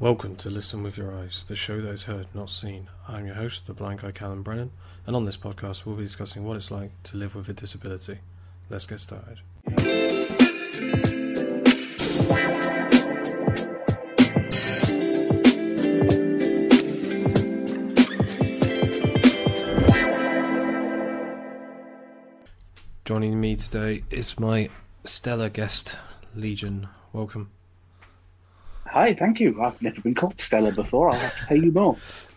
Welcome to Listen with Your Eyes, the show that is heard, not seen. I'm your host, the blind guy Callum Brennan, and on this podcast we'll be discussing what it's like to live with a disability. Let's get started. Joining me today is my stellar guest, Legion. Welcome. Hi, thank you. I've never been called Stella before. I'll have to pay you more.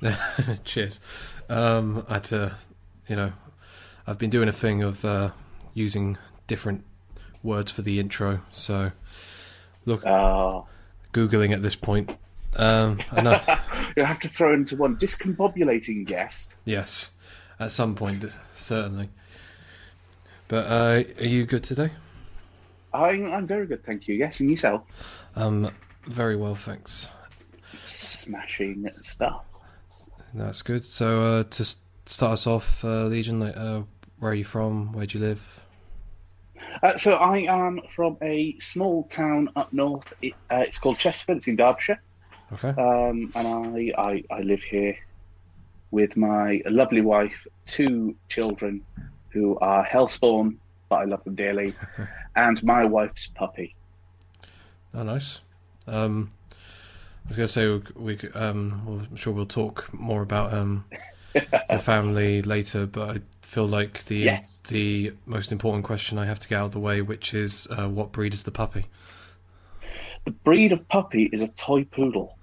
Cheers. Um, I had to, you know, I've been doing a thing of uh, using different words for the intro. So, look, Oh, googling at this point. Um, I know. you'll have to throw into one discombobulating guest. yes, at some point, certainly. But uh, are you good today? I'm, I'm very good, thank you. Yes, and yourself? Um, very well, thanks. Smashing stuff. That's good. So, uh, to start us off, uh, Legion, like, uh, where are you from? Where do you live? Uh, so I am from a small town up north. It, uh, it's called Chesterfield. It's in Derbyshire. Okay. Um, and I, I, I live here with my lovely wife, two children who are hellspawn, but I love them dearly, and my wife's puppy. Oh, nice. Um, I was going to say we, we um, I'm sure we'll talk more about um, your family later, but I feel like the Yes. the most important question I have to get out of the way, which is uh, what breed is the puppy? The breed of puppy is a toy poodle.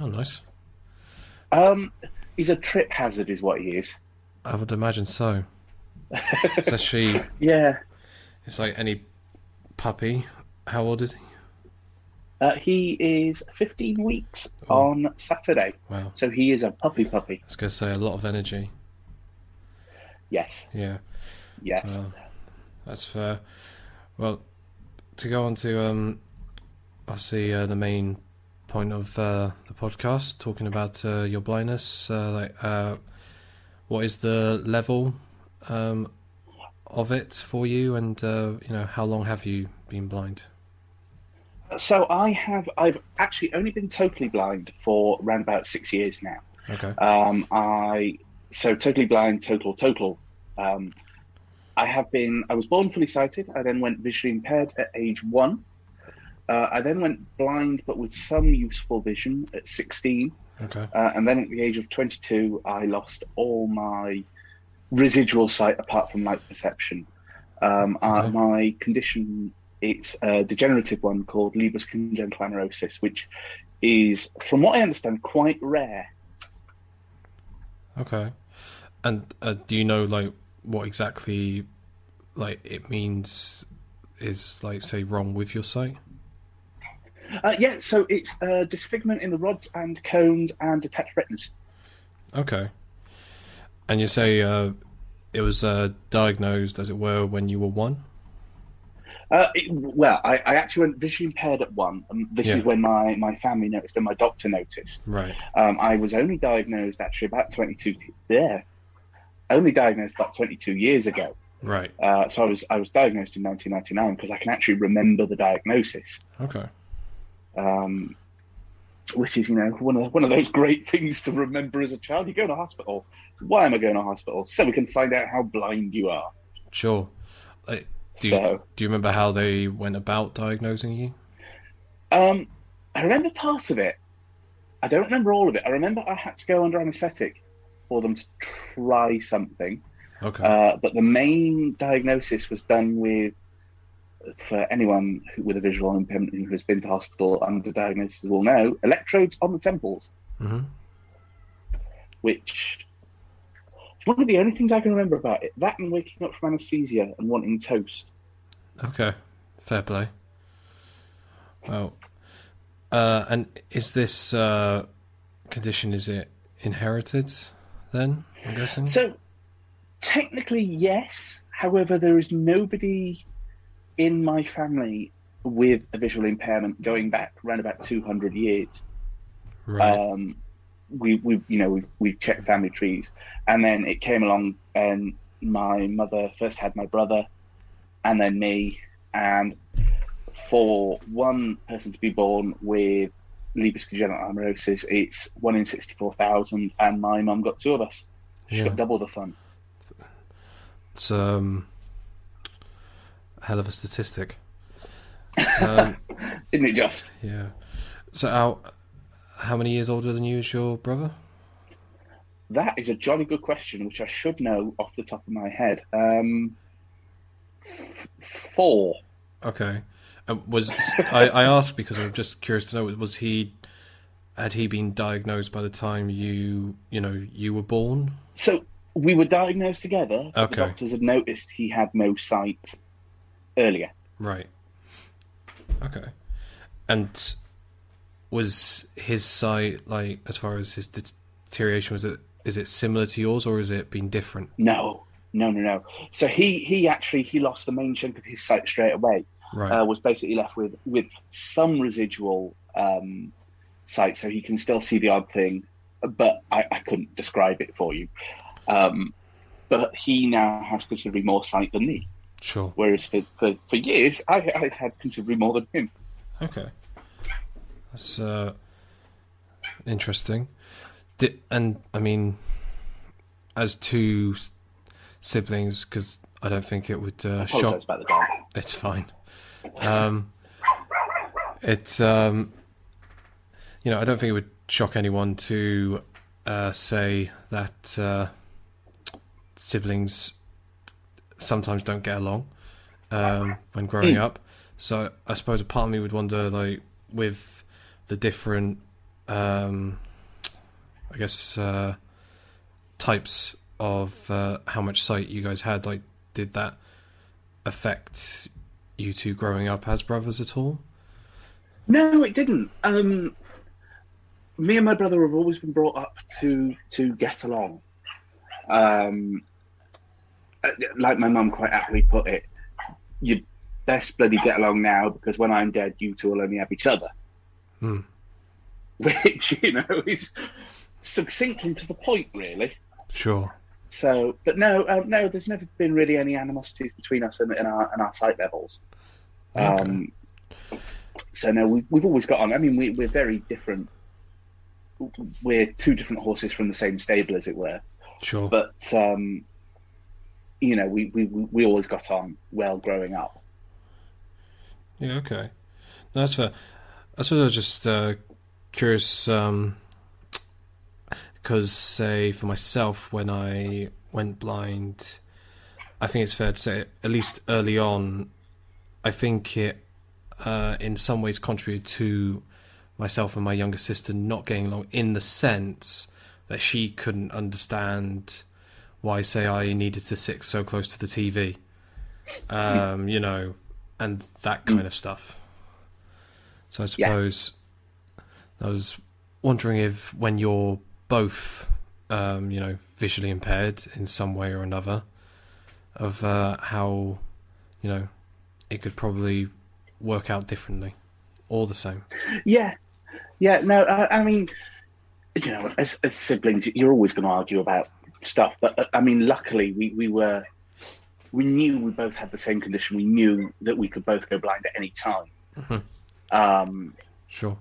Oh, nice. Um, he's a trip hazard, is what he is. I would imagine so. Especially, Yeah, it's like any puppy. How old is he? Uh, he is 15 weeks Oh. on Saturday, Wow. so he is a puppy puppy. I was going to say a lot of energy. Yes, Yeah. yes. Well, that's fair. Well, to go on to um, obviously uh, the main point of uh, the podcast, talking about uh, your blindness, uh, like uh, what is the level um, of it for you, and uh, you know how long have you been blind? So I have, I've actually only been totally blind for around about six years now. Okay. Um, I so totally blind, total, total. Um, I have been. I was born fully sighted. I then went visually impaired at age one. Uh, I then went blind, but with some useful vision at sixteen. Okay. Uh, and then at the age of 22, I lost all my residual sight apart from light perception. Um, uh, my condition, it's a degenerative one called Leber's congenital amaurosis, which is, from what I understand, quite rare. Okay. And uh, do you know like what exactly like it means is like say wrong with your sight? Uh, yeah, so it's uh, disfigurement in the rods and cones and detached retinas. Okay. And you say uh, it was uh, diagnosed, as it were, when you were one? Uh, it, well, I, I actually went visually impaired at one. And this Yeah. is when my, my family noticed and my doctor noticed. Right. Um, I was only diagnosed actually about 22 yeah, only diagnosed about 22 years ago. Right. Uh, so I was I was diagnosed in 1999 because I can actually remember the diagnosis, Okay. um, which is you know one of one of those great things to remember as a child. You go to hospital. Why am I going to hospital? So we can find out how blind you are. Sure. Like, do, you, so do you remember how they went about diagnosing you? um, I remember part of it. I don't remember all of it. I remember I had to go under anaesthetic for them to try something. Okay. Uh, but the main diagnosis was done with, for anyone who, with a visual impairment who has been to hospital under diagnosis will know, electrodes on the temples, hmm which is one of the only things I can remember about it. That and waking up from anesthesia and wanting toast. Okay. Fair play. Well, uh, and is this uh, condition, is it inherited then, I'm guessing? So, technically, yes. However, there is nobody in my family with a visual impairment going back around about 200 years. right. um, we we you know we we checked family trees, and then it came along, and my mother first had my brother, and then me, and for one person to be born with Leber congenital amaurosis, it's one in sixty-four thousand, and my mum got two of us. She Yeah. got double the fun. It's um, a hell of a statistic. Um, Isn't it just? yeah. So, how how many years older than you is your brother? That is a jolly good question, which I should know off the top of my head. Um, four. Okay. Uh, was I, I asked because I'm just curious to know was he had he been diagnosed by the time you you know you were born? So we were diagnosed together. Okay. The doctors had noticed he had no sight earlier. Right. Okay. And was his sight like as far as his deterioration was it is it similar to yours or has it been different? No, no, no, no. So he he actually he lost the main chunk of his sight straight away. Right. Uh, was basically left with with some residual um, sight, so he can still see the odd thing, but I, I couldn't describe it for you. Um, but he now has considerably more sight than me, sure. whereas for, for, for years I, I had considerably more than him. Okay. That's uh, interesting. Did, and I mean, as two siblings, because I don't think it would uh, shock. About the dog. It's fine. Um, it's um, you know, I don't think it would shock anyone to uh, say that uh, siblings sometimes don't get along um, when growing up. So I suppose a part of me would wonder, like, with the different, um, I guess, uh, types of uh, how much sight you guys had, like, did that affect you two growing up as brothers at all? No, it didn't. Um, me and my brother have always been brought up to to get along. Um, uh, like my mum quite aptly put it, you best bloody get along now because when I'm dead, you two will only have each other. Hmm. Which you know is succinctly to the point, really. Sure. So, but no, um, no, there's never been really any animosities between us and, and our and our sight levels. Um, so no, we've, we've always got on. I mean, we, we're very different. We're two different horses from the same stable, as it were. Sure. But um, you know, we, we we always got on well growing up. Yeah, okay. That's fair. I suppose I was just uh, curious because, say, for myself, when I went blind, I think it's fair to say, at least early on, I think it uh, in some ways contributed to myself and my younger sister not getting along in the sense that she couldn't understand why, say, I needed to sit so close to the TV, um, you know, and that kind of stuff. So I Yeah. suppose I was wondering if when you're both, um, you know, visually impaired in some way or another, of uh, how, you know, it could probably work out differently, or the same. Yeah, yeah. No, I, I mean, you know, as, as siblings, you're always going to argue about stuff. But uh, I mean, luckily, we we were we knew we both had the same condition. We knew that we could both go blind at any time. Mhm. Um, Sure.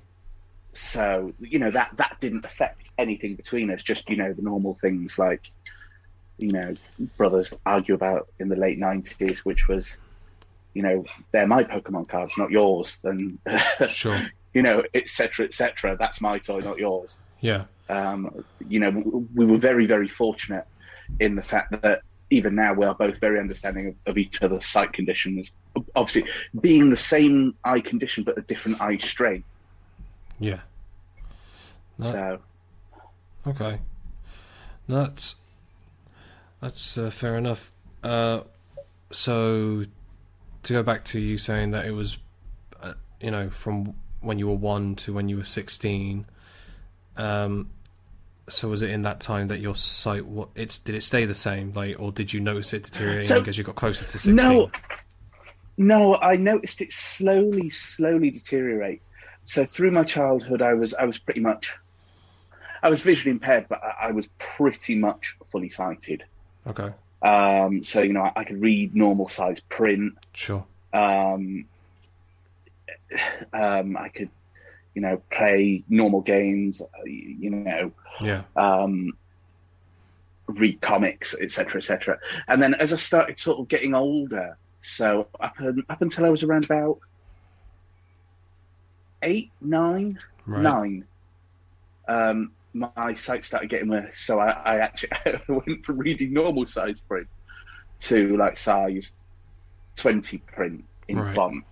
so you know that that didn't affect anything between us. Just you know the normal things like you know brothers argue about in the late nineties, which was you know they're my Pokemon cards, not yours, and Sure. you know etc. etc. That's my toy, not yours. Yeah. Um, you know, we were very, very fortunate in the fact that even now we are both very understanding of, of each other's sight conditions. Obviously, being the same eye condition but a different eye strain. Yeah. No. So, Okay. That's that's uh, fair enough. Uh, so to go back to you saying that it was, uh, you know, from when you were one to when you were sixteen. Um, so was it in that time that your sight? What it's did it stay the same, like, or did you notice it deteriorating So- as you got closer to sixteen? no, no, I noticed it slowly, slowly deteriorate. So through my childhood, I was, I was pretty much, I was visually impaired, but I, I was pretty much fully sighted. Okay. Um, so you know, I, I could read normal size print. Sure. um, um, I could, you know, play normal games, uh, you know, Yeah. um, read comics, etc., etc. And then as I started sort of getting older, so up un, up until I was around about eight, nine, Right. nine, um, my sight started getting worse. So I, I actually went from reading normal size print to like size twenty print in Right. font.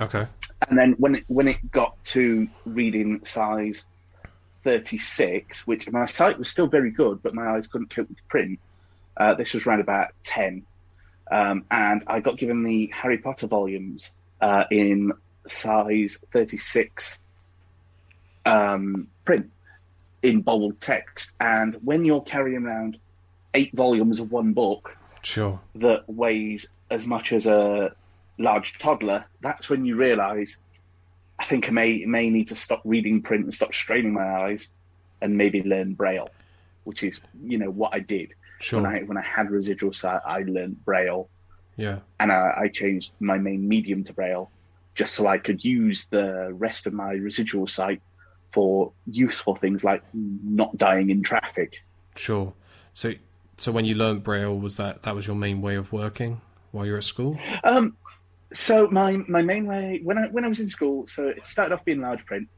Okay. And then when it when it got to reading size 36, which my sight was still very good, but my eyes couldn't cope with the print. Uh, this was around about 10. Um, and I got given the Harry Potter volumes uh, in size 36 um, print in bold text. And when you're carrying around eight volumes of one book Sure. that weighs as much as a large toddler, that's when you realise I think I may may need to stop reading print and stop straining my eyes and maybe learn braille, which is you know what I did Sure. when I when I had residual sight. I learned braille Yeah. and I, I changed my main medium to braille just so I could use the rest of my residual sight for useful things like not dying in traffic. Sure. So, so when you learned Braille, was that that was your main way of working while you were at school? Um, so my my main way when I when I was in school, so it started off being large print,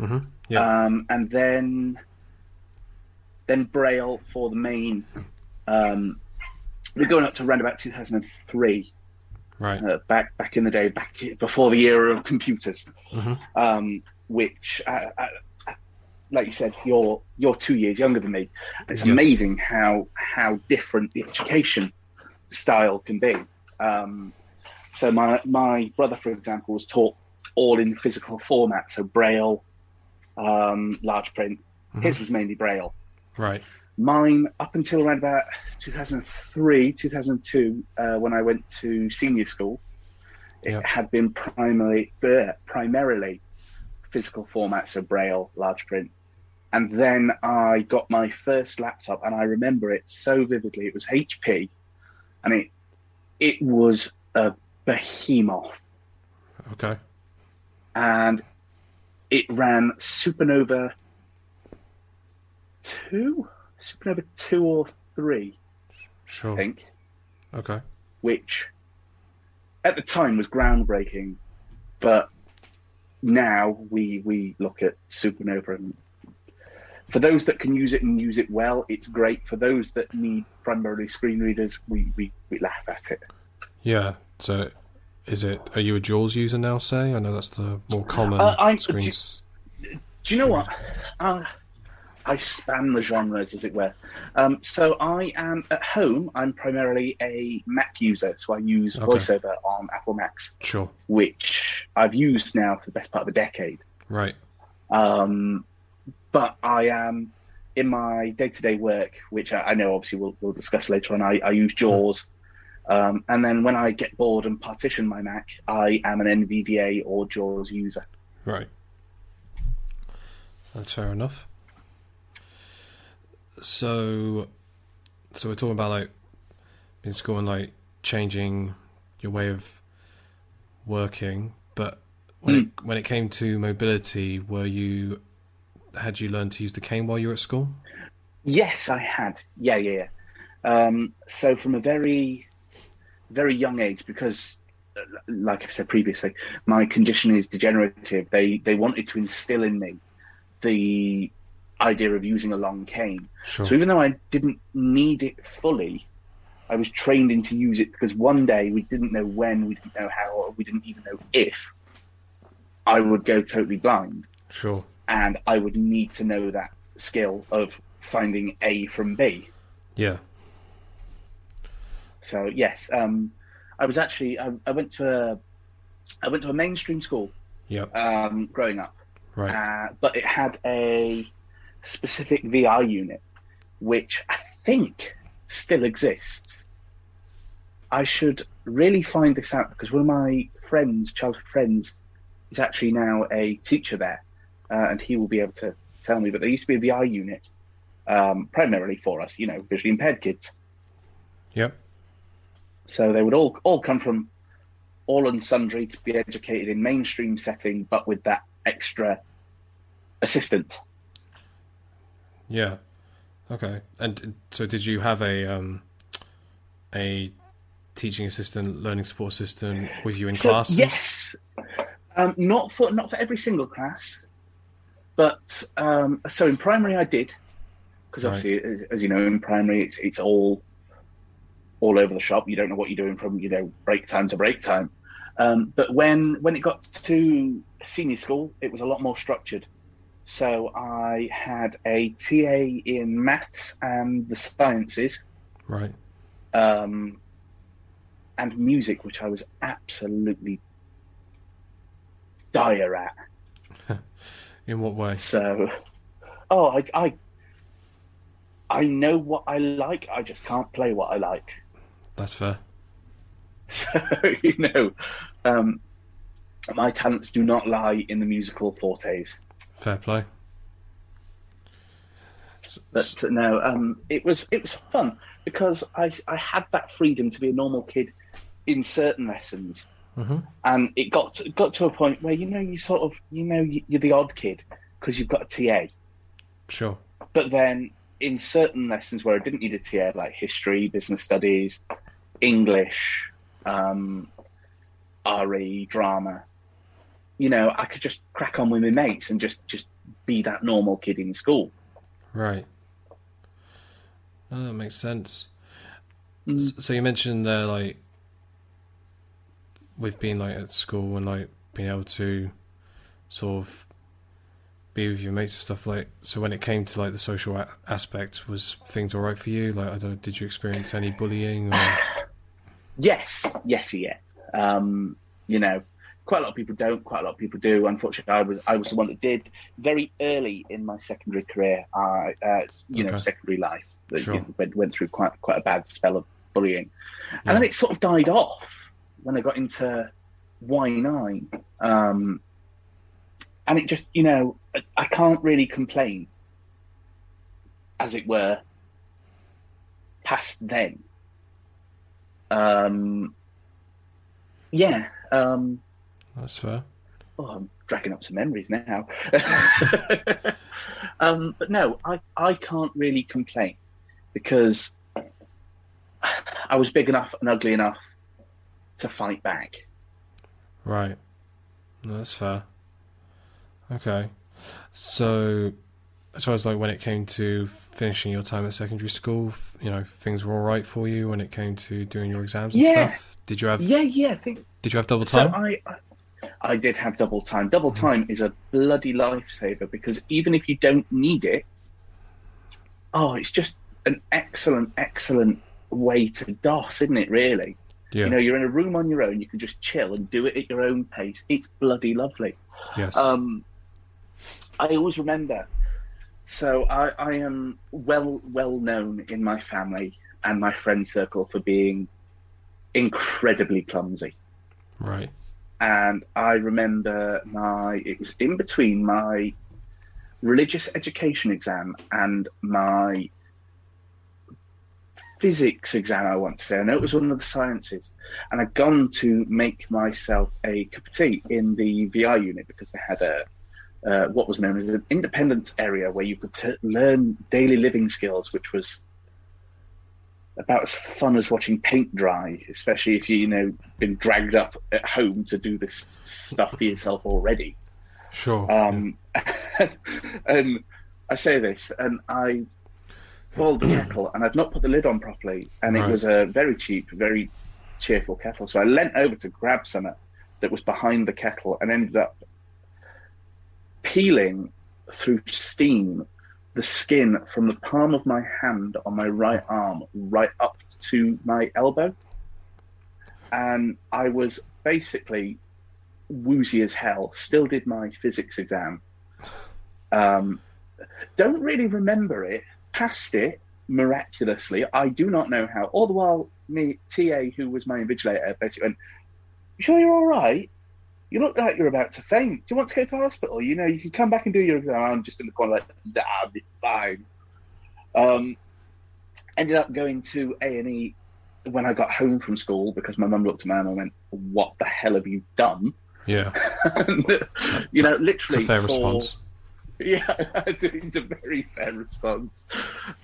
Mm-hmm. Yeah. um, and then then braille for the main. Um, we're going up to around about 2003, right. uh, back back in the day, back before the era of computers, Mhm. um, which, uh, uh, like you said, you're you're two years younger than me. It's Yes. amazing how how different the education style can be. Um, so my my brother, for example, was taught all in physical format, so braille, um, large print. His was mainly braille. Right. Mine, up until around about 2003, 2002, uh, when I went to senior school, it Yeah. had been primarily primarily physical format, so braille, large print. And then I got my first laptop, and I remember it so vividly. It was HP, and it it was a behemoth, Okay. and it ran Supernova two, Supernova two or three, I think. Okay. which at the time was groundbreaking, but now we we look at Supernova and for those that can use it and use it well, it's great. For those that need primarily screen readers, we, we, we laugh at it. Yeah. So, is it? Are you a Jaws user now? Say, I know that's the more common Uh, I- screens. Do you know what? Uh, I span the genres, as it were. Um, so I am at home. I'm primarily a Mac user, so I use Okay. VoiceOver on Apple Macs, Sure. which I've used now for the best part of a decade. Right. Um, but I am in my day-to-day work, which I, I know obviously we'll, we'll discuss later on. I, I use JAWS, um, and then when I get bored and partition my Mac, I am an NVDA or JAWS user. Right. That's fair enough. So, so we're talking about like in school and like changing your way of working, but when it when it came to mobility, were you had you learned to use the cane while you were at school? Yes, I had. Yeah, yeah, yeah. Um, so from a very, very young age, because, uh, like I said previously, my condition is degenerative. They they wanted to instill in me the idea of using a long cane. Sure. So even though I didn't need it fully, I was trained into use it because one day we didn't know when, we didn't know how, or we didn't even know if I would go totally blind, Sure. and I would need to know that skill of finding A from B. Yeah. So yes, um, I was actually I, I went to a I went to a mainstream school Yep. um, growing up, Right. uh, but it had a specific VI unit, which I think still exists. I should really find this out because one of my friends, childhood friends, is actually now a teacher there, uh, and he will be able to tell me. But there used to be a VI unit, um, primarily for us, you know, visually impaired kids. Yep. So they would all all come from all and sundry to be educated in mainstream setting, but with that extra assistance. Yeah. Okay. And so, did you have a um, a teaching assistant, learning support system with you in So, classes? Yes, um, not for not for every single class, but um, so in primary I did because Right. obviously, as, as you know, in primary it's it's all all over the shop. You don't know what you're doing from you know break time to break time. Um, but when when it got to senior school, it was a lot more structured. So I had a TA in maths and the sciences, Right. um, and music, which I was absolutely dire at. In what way? So, oh, I, I, I know what I like. I just can't play what I like. That's fair. So you know, um, my talents do not lie in the musical fortes. Fair play. But no, um, it was it was fun because I I had that freedom to be a normal kid in certain lessons, Mhm. and it got to, got to a point where you know you sort of you know you're the odd kid because you've got a TA. Sure. But then in certain lessons where I didn't need a TA, like history, business studies, English, um, RE, drama, you know, I could just crack on with my mates and just just be that normal kid in school. Right. Oh, that makes sense. Mm. So you mentioned there, like, with being like at school and like being able to sort of be with your mates and stuff. Like, so when it came to like the social a- aspect, was things all right for you? Like, I don't. Know, did you experience any bullying? Or... Yes, yes, yeah. Um, you know, quite a lot of people don't. Quite a lot of people do. Unfortunately, I was I was the one that did very early in my secondary career. I, uh, you know, secondary life. That Sure. you know, went, went through quite quite a bad spell of bullying, Yeah. and then it sort of died off when I got into Y nine. Um, and it just, you know, I, I can't really complain, as it were, past then. Um, yeah. Um, That's fair. oh, I'm dragging up some memories now. um, but no, I, I can't really complain because I was big enough and ugly enough to fight back. Right. That's fair. Okay. So, as far as like when it came to finishing your time at secondary school, you know, things were all right for you when it came to doing your exams and Yeah. stuff. Did you have Yeah, yeah. I think Did you have double so. time? I, I I did have double time. Double time is a bloody lifesaver because even if you don't need it, oh, it's just an excellent, excellent way to DOS, isn't it? Really. yeah. You know, you're in a room on your own. You can just chill and do it at your own pace. It's bloody lovely. yes. Um, I always remember. So I, I am well well known in my family and my friend circle for being incredibly clumsy. right. And I remember my it was in between my religious education exam and my physics exam, I want to say. I know it was one of the sciences. And I'd gone to make myself a cup of tea in the VI unit because they had a uh, what was known as an independence area where you could t- learn daily living skills, which was about as fun as watching paint dry, especially if you, you know, been dragged up at home to do this stuff for yourself already. Sure. Um, and I say this, and I boiled the kettle, and I'd not put the lid on properly, and Right. it was a very cheap, very cheerful kettle. So I leant over to grab some that was behind the kettle, and ended up peeling through steam the skin from the palm of my hand on my right arm right up to my elbow. And I was basically woozy as hell. Still did my physics exam. Um, don't really remember it. Passed it miraculously. I do not know how. All the while, me TA, who was my invigilator, basically went, "You sure you're all right? you look like you're about to faint. Do you want to go to the hospital? You know, you can come back and do your exam. I'm just in the corner like, that I'll be fine. Um, ended up going to A&E when I got home from school because my mum looked at me and I went, what the hell have you done? Yeah. and, you know, literally. It's a fair for, response. Yeah, it's a very fair response.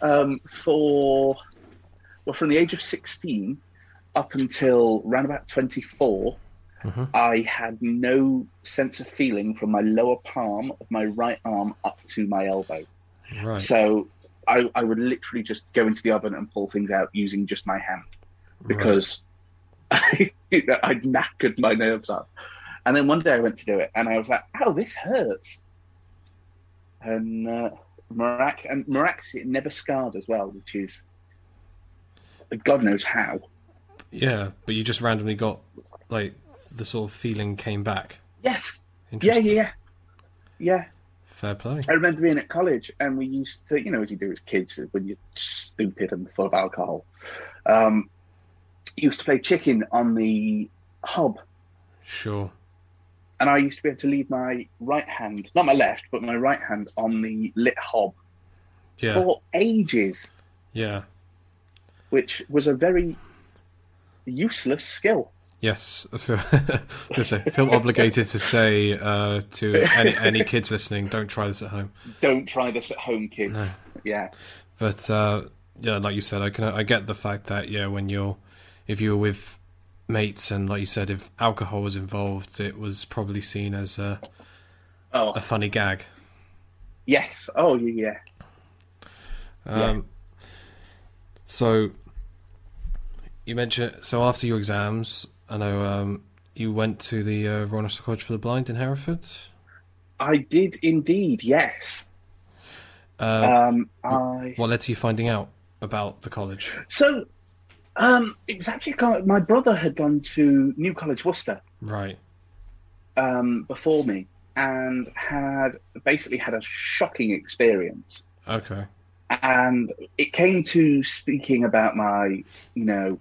Um, for, well, from the age of 16 up until around about 24, Mm-hmm. I had no sense of feeling from my lower palm of my right arm up to my elbow. Right. So I, I would literally just go into the oven and pull things out using just my hand because right. I, I'd knackered my nerves up. And then one day I went to do it and I was like, "Oh, this hurts. And uh, mirac- and miraculously, it never scarred as well, which is God knows how. Yeah, but you just randomly got like the sort of feeling came back. Yes, yeah, yeah, yeah, yeah. Fair play. I remember being at college and we used to, you know, as you do as kids when you're stupid and full of alcohol. Um, used to play chicken on the hob, Sure. and I used to be able to leave my right hand, not my left, but my right hand on the lit hob Yeah. for ages, Yeah. which was a very useless skill. Yes. I feel, just say, feel obligated to say uh, to any, any kids listening, don't try this at home. Don't try this at home, kids. No. Yeah, But uh, yeah, like you said, I can I get the fact that yeah, when you're if you were with mates and like you said, if alcohol was involved, it was probably seen as a, oh a funny gag. yes, oh yeah, Um, So you mentioned so after your exams, I know um, you went to the uh, Royal National College for the Blind in Hereford. I did indeed. Yes, Uh, um, I. what led to you finding out about the college? So, um, it was actually kind of- my brother had gone to New College Worcester Right. um, before me and had basically had a shocking experience. Okay. And it came to speaking about my, you know,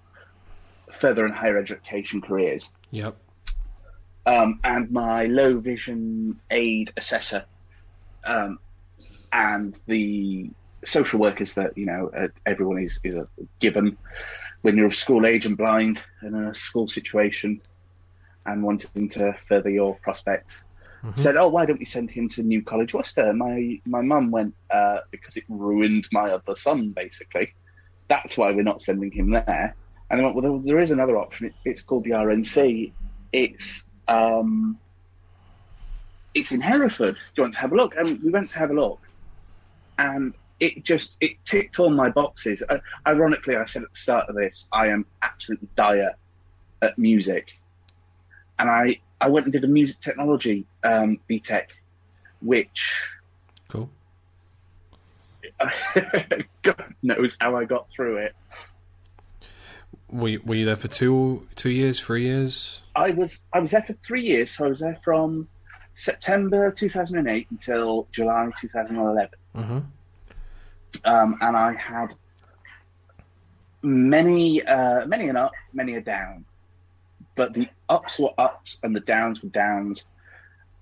further and higher education careers. Yep. um, and my low vision aid assessor, um, and the social workers that you know uh, everyone is is a given when you're of school age and blind in a school situation and wanting to further your prospects. Mhm. Said, "Oh, why don't we send him to New College Worcester?" My my mum went uh, because it ruined my other son. Basically, that's why we're not sending him there. And I went, "Well, there, there is another option. It, it's called the RNC. It's um, it's in Hereford. Do you want to have a look? And we went to have a look, and it just it ticked all my boxes. Uh, ironically, I said at the start of this, I am absolutely dire at music, and I I went and did a music technology um, BTEC, which Cool. God knows how I got through it. Were you, were you there for two two years, three years? I was I was there for three years, so I was there from September 2008 until July 2011. Mm-hmm. um, and I had many, uh, many an up, many a down. But the ups were ups and the downs were downs,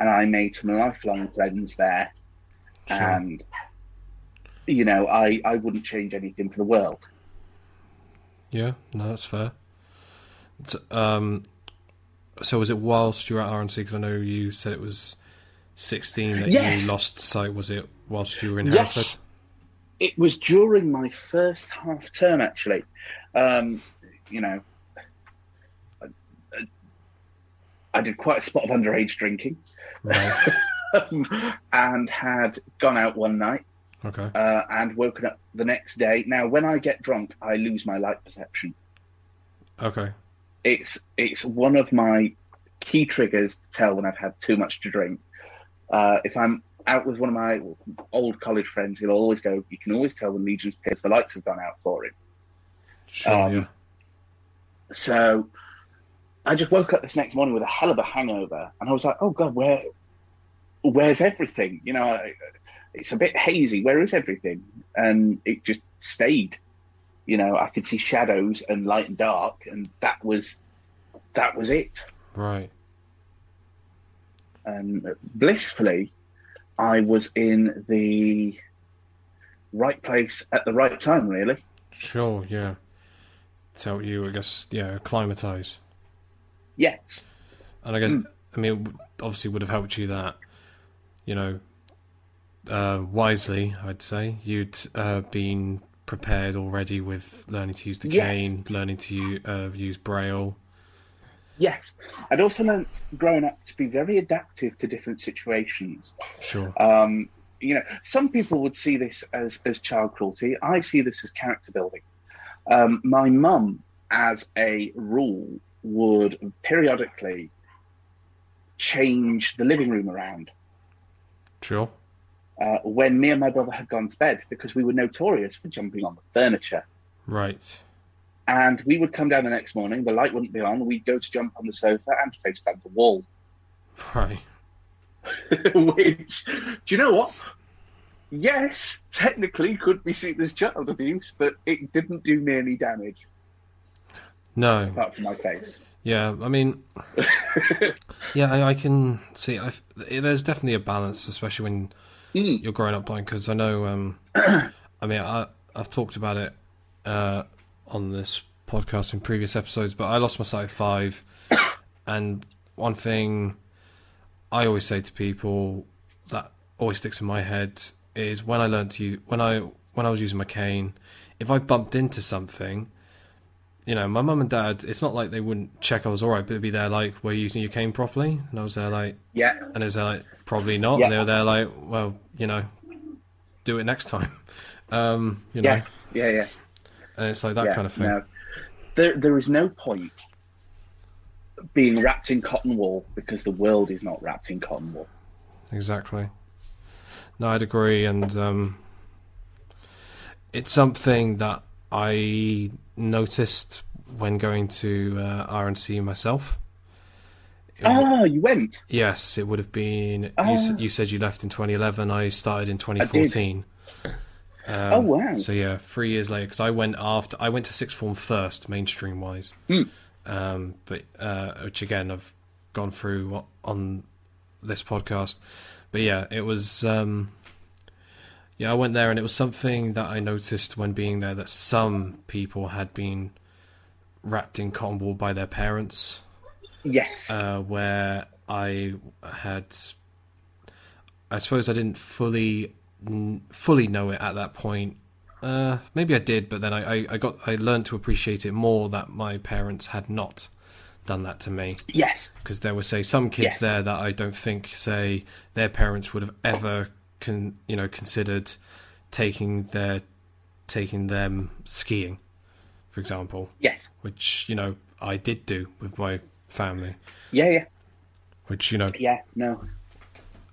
and I made some lifelong friends there. Sure. And you know, I I wouldn't change anything for the world. Yeah, no, that's fair. Um, so was it whilst you were at RNC? Because I know you said it was sixteen that Yes. you lost sight. Was it whilst you were in Yes, Hereford? it was during my first half term actually. Um, you know, I, I did quite a spot of underage drinking. Right. and had gone out one night Okay. uh, and woken up the next day. Now, when I get drunk, I lose my light perception. Okay. It's it's one of my key triggers to tell when I've had too much to drink. Uh, if I'm out with one of my old college friends, he'll always go. You can always tell when Legion's pissed. The lights have gone out for him. Sure. Um, yeah. So I just woke up this next morning with a hell of a hangover, and I was like, "Oh God, where, where's everything?" You know, I, it's a bit hazy. Where is everything? And it just stayed. You know, I could see shadows and light and dark, and that was that was it. Right. And blissfully, I was in the right place at the right time. Really, Sure. Yeah. To help you, I guess. Yeah. Acclimatize. yes. And I guess, Mm. I mean, obviously would have helped you that, you know, uh, wisely, I'd say. You'd uh, been prepared already with learning to use the Yes. cane, learning to uh, use braille. Yes, I'd also learnt growing up to be very adaptive to different situations. Sure. Um, you know, some people would see this as as child cruelty. I see this as character building. Um, my mum, as a rule, would periodically change the living room around Sure. Uh, when me and my brother had gone to bed because we were notorious for jumping on the furniture. Right. And we would come down the next morning, the light wouldn't be on, we'd go to jump on the sofa and face down the wall. Right. Which, do you know what? Yes, technically could be seen as child abuse, but it didn't do me any damage No. apart from my face. Yeah, I mean, yeah, I, I can see. i there's definitely a balance, especially when Mm. you're growing up blind. Because I know, um, I mean, I, I've talked about it uh, on this podcast in previous episodes, but I lost my sight at five, and one thing I always say to people that always sticks in my head is when I learned to use when I when I was using my cane, if I bumped into something you know, my mum and dad, it's not like they wouldn't check I was all right, but it'd be there like, were you your cane properly? And I was there like, Yeah, and it was there like, probably not. Yeah. And they were there like, well, you know, do it next time. Um, you know, yeah, yeah, yeah. and it's like that yeah, kind of thing. No. There, there is no point being wrapped in cotton wool because the world is not wrapped in cotton wool. Exactly. No, I'd agree, and um, it's something that I noticed when going to uh, RNC myself. Ah, you went. Yes, it would have been. you, Ah. you said you left in 2011. I started in 2014. Um, Oh, wow. So yeah, three years later, because I went after I went to sixth form first, mainstream wise. Hmm. Um, but uh, which again I've gone through on this podcast. But yeah, it was. Um, yeah, I went there, and it was something that I noticed when being there that some people had been wrapped in cotton wool by their parents Yes. uh, where I had, I suppose I didn't fully fully know it at that point. Uh, maybe I did, but then I, I, I got I learned to appreciate it more that my parents had not done that to me yes. because there were say some kids Yes. there that I don't think say their parents would have ever con you know considered taking their taking them skiing, for example, Yes. which you know I did do with my family Yeah, yeah. which you know, Yeah, no.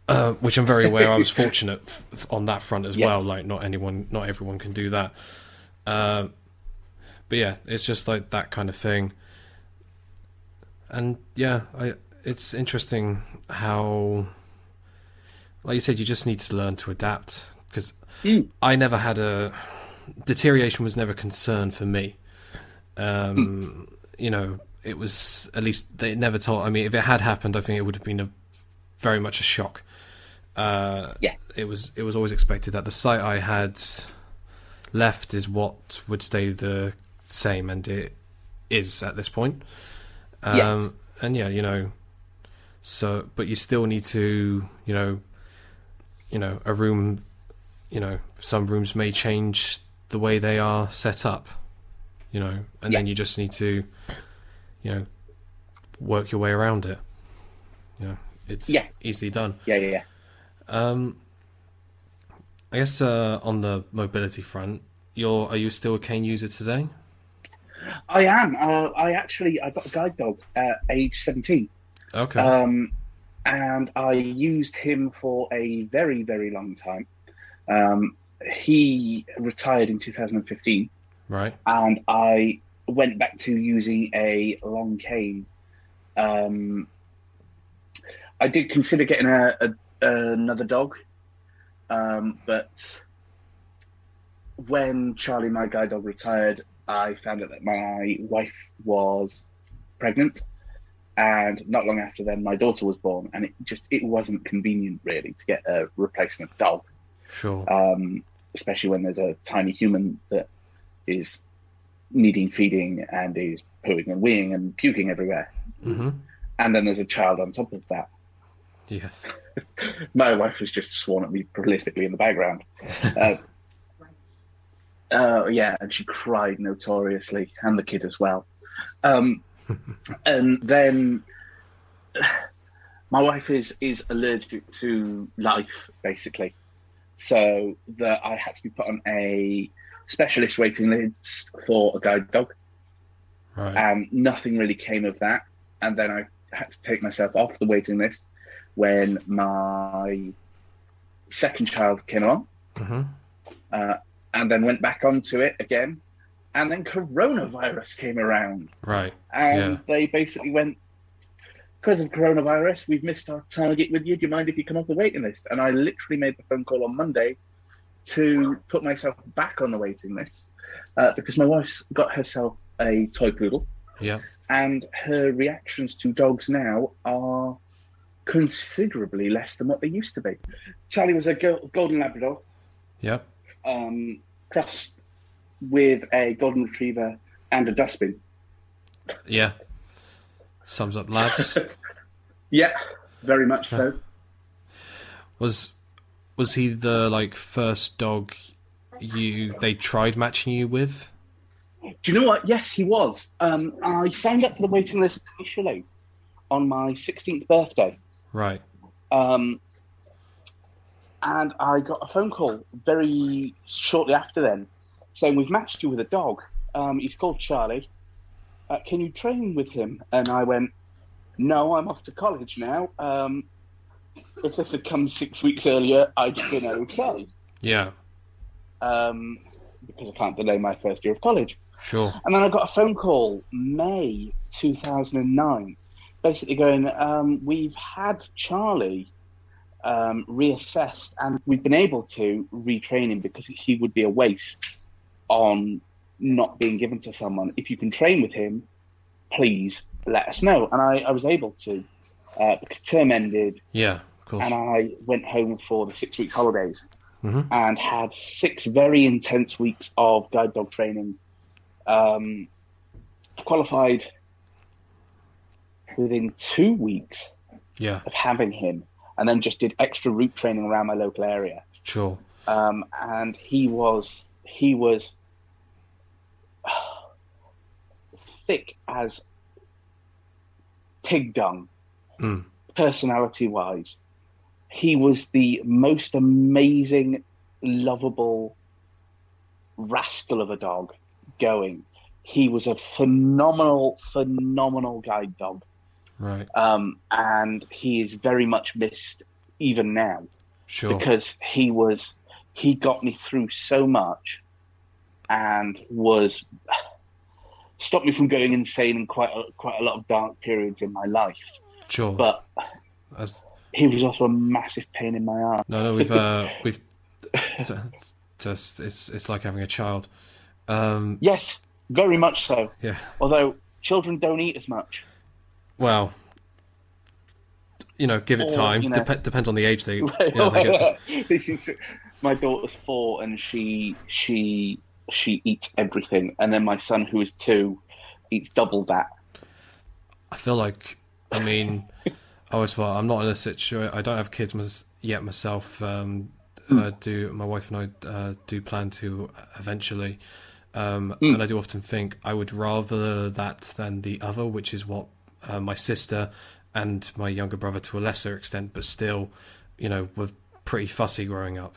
uh, which I'm very aware. I was fortunate f- on that front as Yes. well. Like, not anyone, not everyone can do that. Uh, but yeah, it's just like that kind of thing. And yeah, I, it's interesting how, like you said, you just need to learn to adapt because Mm. I never had a deterioration was never a concern for me. Um, You know, it was at least they never told. I mean, if it had happened, I think it would have been a very much a shock. Uh, Yeah. it was. It was always expected that the sight I had left is what would stay the same, and it is at this point. Um, Yes. And yeah, you know, so but you still need to, you know, you know, a room, you know, some rooms may change the way they are set up, you know, and then you just need to, you know, work your way around it. You know, it's Yes. easily done. Yeah, yeah, yeah. Um, I guess uh, on the mobility front, you're are you still a cane user today? I am. Uh, I actually I got a guide dog at age seventeen, Okay, um, and I used him for a very very long time. Um, he retired in 2015, right. and I went back to using a long cane. Um, I did consider getting a, a another dog, um, but when Charlie, my guide dog, retired, I found out that my wife was pregnant, and not long after then, my daughter was born, and it just it wasn't convenient really to get a replacement dog Sure. um, especially when there's a tiny human that is needing feeding and is pooing and weeing and puking everywhere. hmm And then there's a child on top of that. Yes. My wife was just sworn at me prolifically in the background. Uh, uh, yeah, and she cried notoriously, and the kid as well. Um, and then my wife is is allergic to life, basically, so that I had to be put on a specialist waiting list for a guide dog, Right. and nothing really came of that. And then I had to take myself off the waiting list when my second child came along. hmm uh, and then went back onto it again. And then coronavirus came around, Right. and Yeah. they basically went, because of coronavirus, we've missed our target with you. Do you mind if you come off the waiting list? And I literally made the phone call on Monday to put myself back on the waiting list uh, because my wife's got herself a toy poodle, Yeah. and her reactions to dogs now are considerably less than what they used to be. Charlie was a go- golden Labrador Yeah. um, crossed with a golden retriever and a dustbin. Yeah. Sums up, lads. Yeah, very much so. was was he the like first dog you they tried matching you with? Do you know what? Yes, he was. Um, I signed up for the waiting list initially on my 16th birthday. Right. Um, and I got a phone call very shortly after then saying, We've matched you with a dog. Um, he's called Charlie. Uh, can you train with him? And I went, No, I'm off to college now. Um, if this had come six weeks earlier, I'd been okay. Yeah. Um, because I can't delay my first year of college. Sure. And then I got a phone call May 2009, basically going, um, We've had Charlie um, reassessed and we've been able to retrain him because he would be a waste on not being given to someone. If you can train with him, please let us know. And I, I was able to uh, because term ended Yeah. Of course. and I went home for the six weeks holidays Mhm. and had six very intense weeks of guide dog training. Um, qualified within two weeks Yeah. of having him, and then just did extra route training around my local area. Sure. Um, and he was he was thick as pig dung, Mm. personality wise. He was the most amazing, lovable rascal of a dog going. He was a phenomenal, phenomenal guide dog. Right. Um, and he is very much missed even now Sure. because he was he got me through so much and was stopped me from going insane in quite a, quite a lot of dark periods in my life Sure. but As- he was also a massive pain in my ass no, no, we've uh, we've just it's it's like having a child. Um, yes very much so yeah. although children don't eat as much Well, you know, give it Or, time. you know- Dep- depends on the age they. You know, they get to. This is my daughter's four and she she she eats everything and then my son who is two eats double that I feel like, I mean, I always thought I'm not in a situation. I don't have kids mys- yet myself. Um, uh, do my wife and I uh, do plan to eventually, um, and I do often think I would rather that than the other, which is what uh, my sister and my younger brother to a lesser extent, but still, you know, were pretty fussy growing up.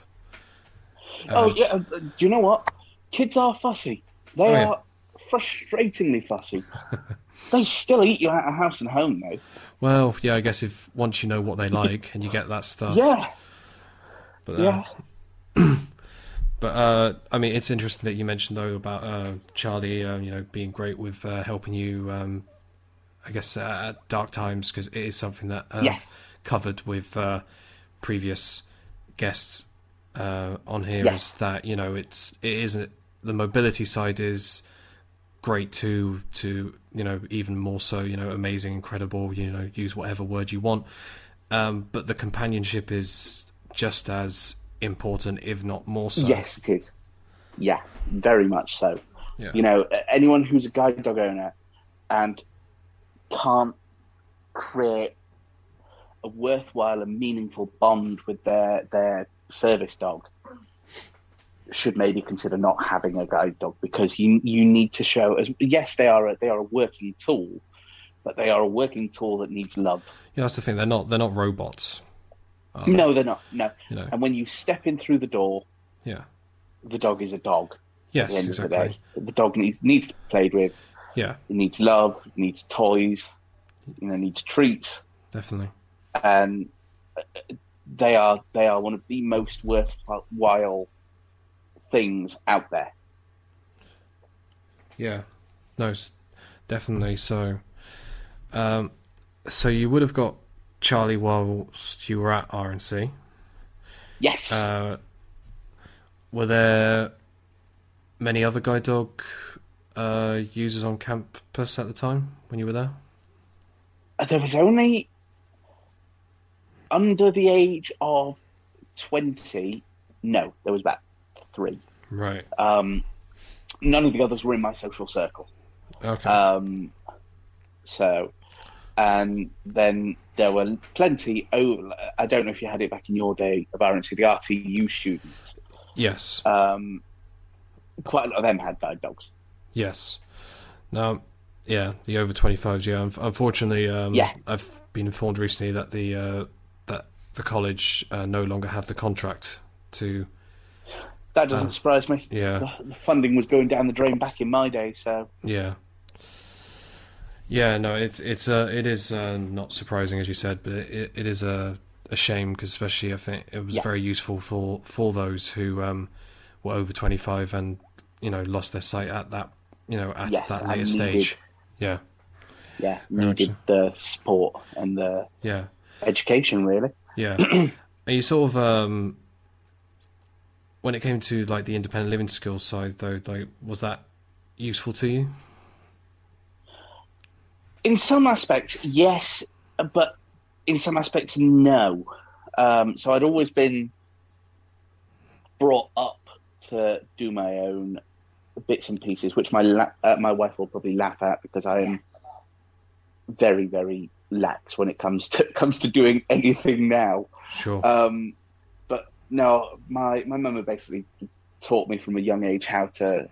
Oh yeah, uh, do you know what? Kids are fussy. They Oh, yeah. are frustratingly fussy. they still eat you out of house and home, though. Well, yeah, I guess if once you know what they like and you get that stuff, Yeah, but, uh, yeah. But uh, I mean, it's interesting that you mentioned though about uh, Charlie, uh, you know, being great with uh, helping you. Um, I guess uh, at dark times because it is something that I've Yes. covered with uh, previous guests uh, on here. Yes. Is that you know it's it isn't the mobility side is great too to you know even more so you know amazing incredible you know use whatever word you want um, but the companionship is just as important if not more so Yes, it is. Yeah, very much so. Yeah. You know, anyone who's a guide dog owner and can't create a worthwhile and meaningful bond with their their service dog should maybe consider not having a guide dog because you you need to show as yes they are a, they are a working tool but they are a working tool that needs love Yeah, that's the thing. They're not. They're not robots. they? no they're not no You know. and when you step in through the door Yeah. the dog is a dog the Yes. the Exactly. day the dog needs needs to be played with Yeah. it needs love it needs toys you know needs treats Definitely. and they are they are one of the most worthwhile things out there. Yeah. No. Definitely. So. Um. So you would have got Charlie whilst you were at RNC. Yes, Uh, were there many other guide dog uh, users on campus at the time when you were there? there was only under the age of twenty. No, there was about three. Right. Um, none of the others were in my social circle. Okay. Um, so, and then there were plenty. Oh, I don't know if you had it back in your day of RNC, the RTU students. yes. Um, quite a lot of them had guide dogs. Yes. Now, yeah, the over twenty fives. Yeah, unfortunately, um, Yeah. I've been informed recently that the uh, that the college uh, no longer have the contract to. That doesn't Uh, surprise me. Yeah, The, the funding was going down the drain back in my day, so yeah, yeah. No, it it's uh, it is uh, not surprising as you said, but it, it is a a shame because especially I think it was Yes. very useful for for those who um, were over twenty five and you know lost their sight at that you know at Yes, that later stage. Yeah, yeah, needed the support and the yeah. education really. Yeah. and you sort of um when it came to like the independent living skills side though, like was that useful to you? In some aspects, yes, but in some aspects, no. Um, so I'd always been brought up to do my own bits and pieces, which my la- uh, my wife will probably laugh at because I am very very lax when it comes to comes to doing anything now. Sure. Um, no, my my mum had basically taught me from a young age how to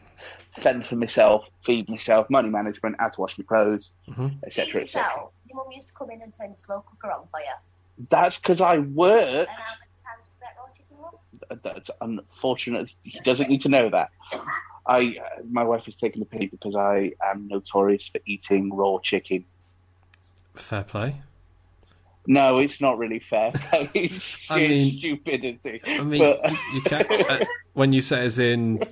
fend for myself, feed myself, money management, how to wash my clothes, etc., etc. Your mum used to come in and turn the slow cooker on for you. That's because I work. And how many times did that raw chicken? That's unfortunate. He doesn't need to know that. I, uh, my wife is taking the pity because I am notorious for eating raw chicken. Fair play. No, it's not really fair. it's I mean- stupidity. I mean, But- you, uh, when you say as in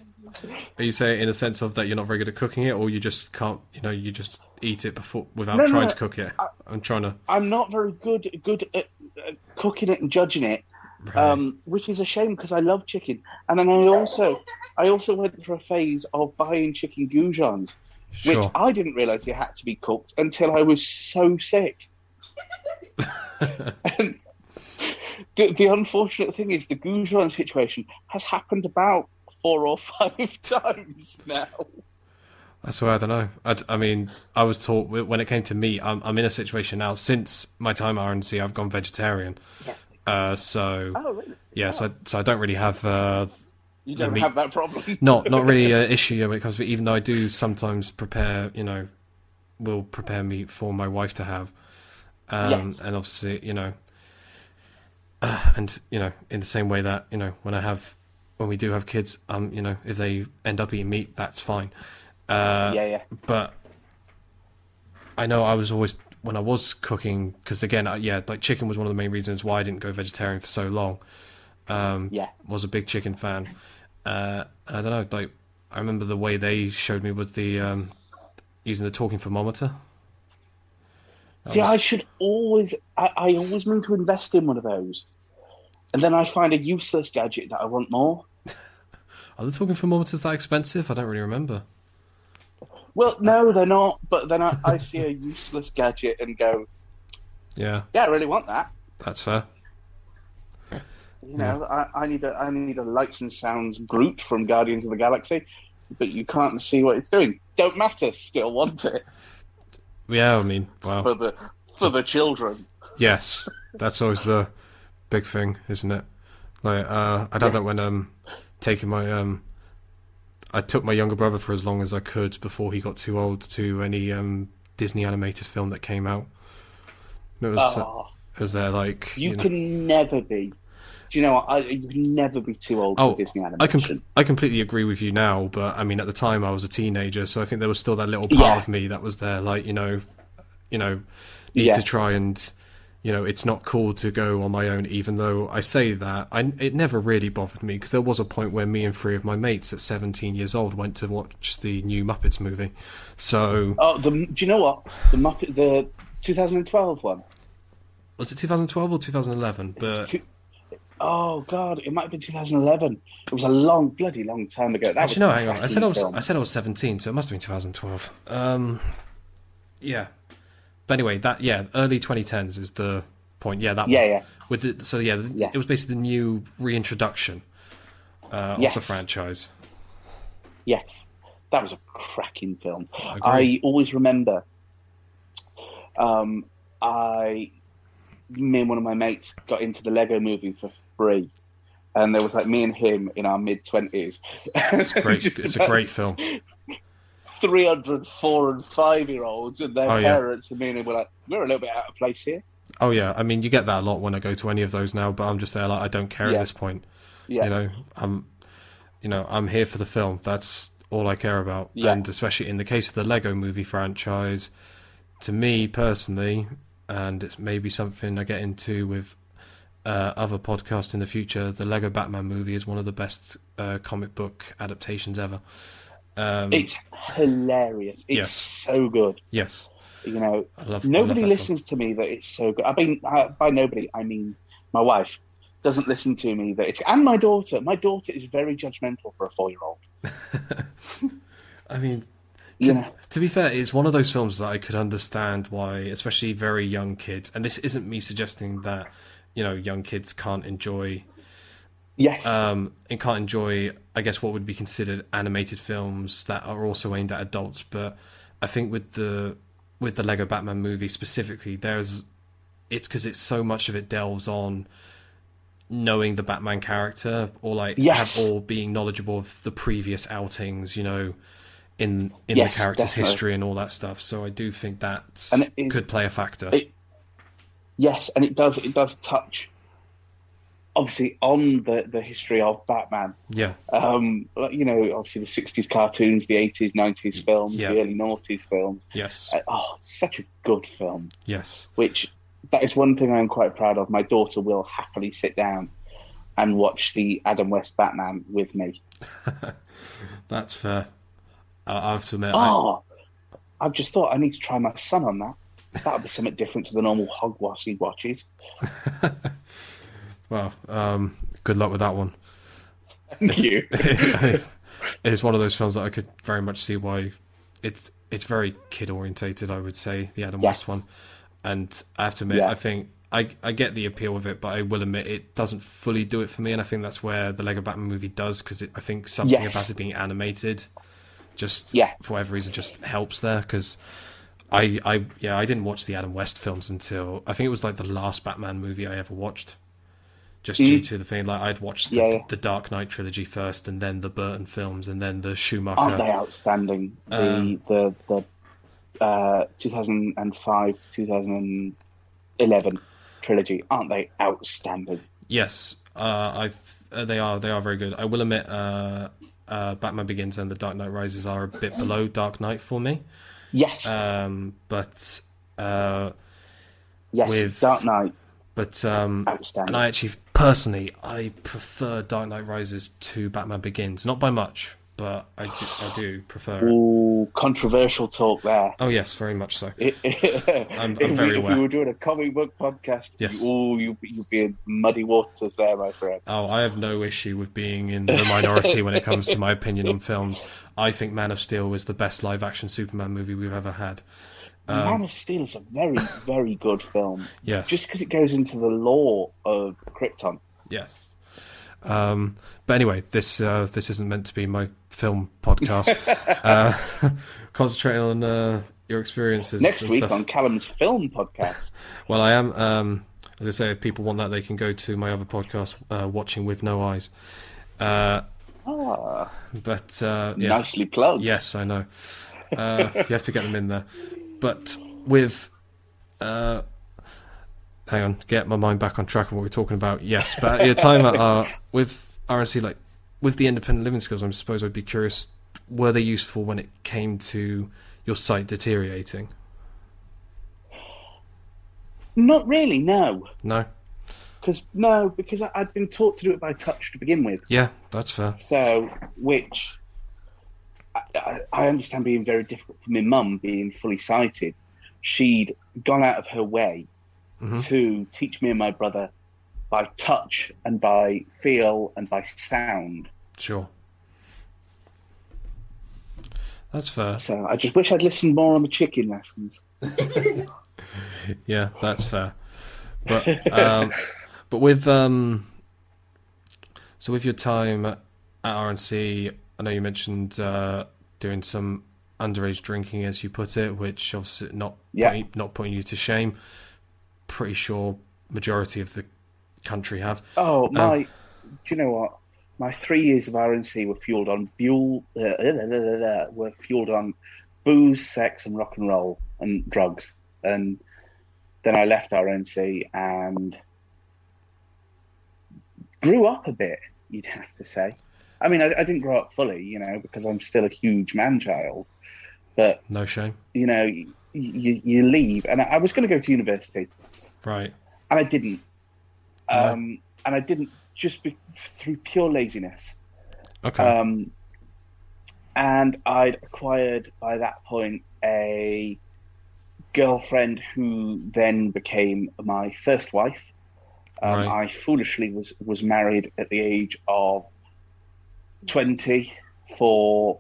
are you saying in a sense of that you're not very good at cooking it or you just can't, you know, you just eat it before without No, trying no, to cook it? I- I'm trying to I'm not very good good at, at cooking it and judging it. right. um, which is a shame because I love chicken. And then I also, I also went through a phase of buying chicken goujons, which. I didn't realize it had to be cooked until I was so sick. and the, the unfortunate thing is, the goujon situation has happened about four or five times now. That's why I don't know. I, I mean, I was taught when it came to meat. I'm, I'm in a situation now since my time at RNC. I've gone vegetarian. Uh, so Oh, really? yeah, so, so I don't really have uh, You don't meat- have that problem. not not really an issue when it comes to even though I do sometimes prepare. You know, will prepare meat for my wife to have, um, Yes. and obviously you know, uh, and you know in the same way that you know when I have when we do have kids, um, you know if they end up eating meat, that's fine. Uh, yeah, yeah. but I know I was always when I was cooking because again, uh, yeah, like chicken was one of the main reasons why I didn't go vegetarian for so long. Um, Yeah. was a big chicken fan. Uh, and I don't know, like I remember the way they showed me with the um, using the talking thermometer. See, was- I should always, I, I always mean to invest in one of those. And then I find a useless gadget that I want more. Are the talking thermometers that expensive? I don't really remember. Well, no, they're not. But then I, I see a useless gadget and go, Yeah, yeah, I really want that. that's fair. You know, I, I need a I need a lights and sounds Groot from Guardians of the Galaxy, but you can't see what it's doing. Don't matter. Still want it Yeah, I mean, wow. for the for the children. Yes, that's always the big thing, isn't it? Like uh, I'd have that when um taking my um I took my younger brother for as long as I could before he got too old to any um Disney animated film that came out. It was Oh, it was there like you know- can never be. Do you know what? I, you can never be too old Oh, for Disney I animation. com- I completely agree with you now, but I mean, at the time I was a teenager, so I think there was still that little part Yeah. of me that was there, like you know, you know, need Yeah. to try and, you know, it's not cool to go on my own. Even though I say that, I it never really bothered me because there was a point where me and three of my mates at 17 years old went to watch the new Muppets movie. So Oh, the, do you know what? The Muppet, the 2012 one. was it 2012 or 2011? But Two- Oh God, it might have been 2011. It was a long, bloody long time ago. That Actually, no, hang on. I said I was. film. I said I was seventeen, so it must have been 2012. Um, yeah. But anyway, that yeah, early 2010s is the point. Yeah, that Yeah, one. yeah. With the, so yeah, Yeah. it was basically the new reintroduction uh, of the franchise. Yes, that was a cracking film. I I, always remember. Um, I, me and one of my mates got into the Lego Movie for free, and there was like me and him in our mid twenties. It's great. it's a great film. 304 and five year olds and their Oh, yeah. parents and me and him were like, we're a little bit out of place here. Oh yeah, I mean you get that a lot when I go to any of those now, but I'm just there like I don't care Yeah. at this point. Yeah. You know, I'm, you know, I'm here for the film. That's all I care about. Yeah. And especially in the case of the Lego Movie franchise, to me personally, and it's maybe something I get into with uh, other podcasts in the future. The Lego Batman movie is one of the best uh, comic book adaptations ever. Um, It's hilarious. It's Yes. so good. yes, You know, I love. I nobody listens to me that it's so good. I mean, uh, by nobody, I mean my wife doesn't listen to me that it's, and my daughter. My daughter is very judgmental for a four year old. I mean, You know, To be fair, it's one of those films that I could understand why, especially very young kids, and this isn't me suggesting that you know young kids can't enjoy yes, um and can't enjoy I guess what would be considered animated films that are also aimed at adults, but I think with the with the Lego Batman movie specifically, there's it's because it's so much of it delves on knowing the Batman character or like Yes. have or being knowledgeable of the previous outings, you know, in in Yes, the character's definitely. history and all that stuff. So I do think that And it is- could play a factor. It- yes, and it does. It does touch, obviously, on the the history of Batman. yeah, Um, you know, obviously the '60s cartoons, the '80s, '90s films, Yeah. the early noughties films. yes, Uh, oh, such a good film. yes. which that is one thing I'm quite proud of. My daughter will happily sit down and watch the Adam West Batman with me. That's fair. I I have to admit, I, Oh, I've just thought I need to try my son on that. That would be something different to the normal hogwash he watches. well, um, good luck with that one. Thank you. it's one of those films that I could very much see why it's it's very kid orientated. I would say the Adam Yeah. West one, and I have to admit, Yeah. I think I I get the appeal of it, but I will admit it doesn't fully do it for me, and I think that's where the Lego Batman movie does because I think something Yes. about it being animated, just Yeah. for whatever reason, just helps there because. I, I yeah I didn't watch the Adam West films until I think it was like the last Batman movie I ever watched just due Mm. to the thing like I'd watched the, Yeah, yeah. the Dark Knight trilogy first, and then the Burton films, and then the Schumacher. Aren't they outstanding? The Um, the the uh, 2005 2011 trilogy, aren't they outstanding? Yes, uh, I've uh, they are they are very good. I will admit, uh, uh, Batman Begins and the Dark Knight Rises are a bit below Dark Knight for me, Yes, um, but uh, yes. with- Dark Knight, but um, and I actually personally I prefer Dark Knight Rises to Batman Begins, not by much, but I do, I do prefer it. Ooh, controversial talk there. Oh yes, very much so. I'm, I'm if, very we, if aware. we were doing a comic book podcast, Yes. you, ooh, you, you'd be in muddy waters there, my friend. Oh, I have no issue with being in the minority when it comes to my opinion on films. I think Man of Steel was the best live action Superman movie we've ever had. Man of Steel is a very, very good film. Yes. Just because it goes into the lore of Krypton. Yes. Um, but anyway, this uh, this isn't meant to be my film podcast. uh, concentrating on uh, your experiences Next week stuff. on Callum's film podcast. Well, I am. Um, as I say, if people want that, they can go to my other podcast, uh, Watching with No Eyes. Uh, Ah, but uh, yeah, nicely plugged. yes, I know. Uh, you have to get them in there. But with, uh, hang on, get my mind back on track of what we're talking about. Yes, but at your time at uh, with RNC, like with the independent living skills, I suppose I'd be curious: were they useful when it came to your sight deteriorating? Not really, no. No. Because no, because I, I'd been taught to do it by touch to begin with. Yeah, that's fair. So, which I, I, understand being very difficult for my mum, being fully sighted. She'd gone out of her way Mhm. to teach me and my brother by touch and by feel and by sound. Sure. That's fair. So I just wish I'd listened more on the chicken lessons. Yeah, that's fair. But um, but with um, so with your time at RNC, I know you mentioned uh, doing some underage drinking, as you put it, which obviously not Yeah. putting, not putting you to shame. Pretty sure majority of the country have. Oh my! do you know what? My three years of RNC were fueled on buell, uh, uh, uh, uh, uh, were fueled on booze, sex, and rock and roll and drugs. And then I left RNC and grew up a bit. You'd have to say. I mean, I, I didn't grow up fully, you know, because I'm still a huge man child. But No shame. you know, you, you, you leave, and I, I was going to go to university Right. and I didn't. Um, and I didn't just be, through pure laziness. Okay. Um, and I'd acquired by that point a girlfriend who then became my first wife. Um, Right. I foolishly was was married at the age of twenty for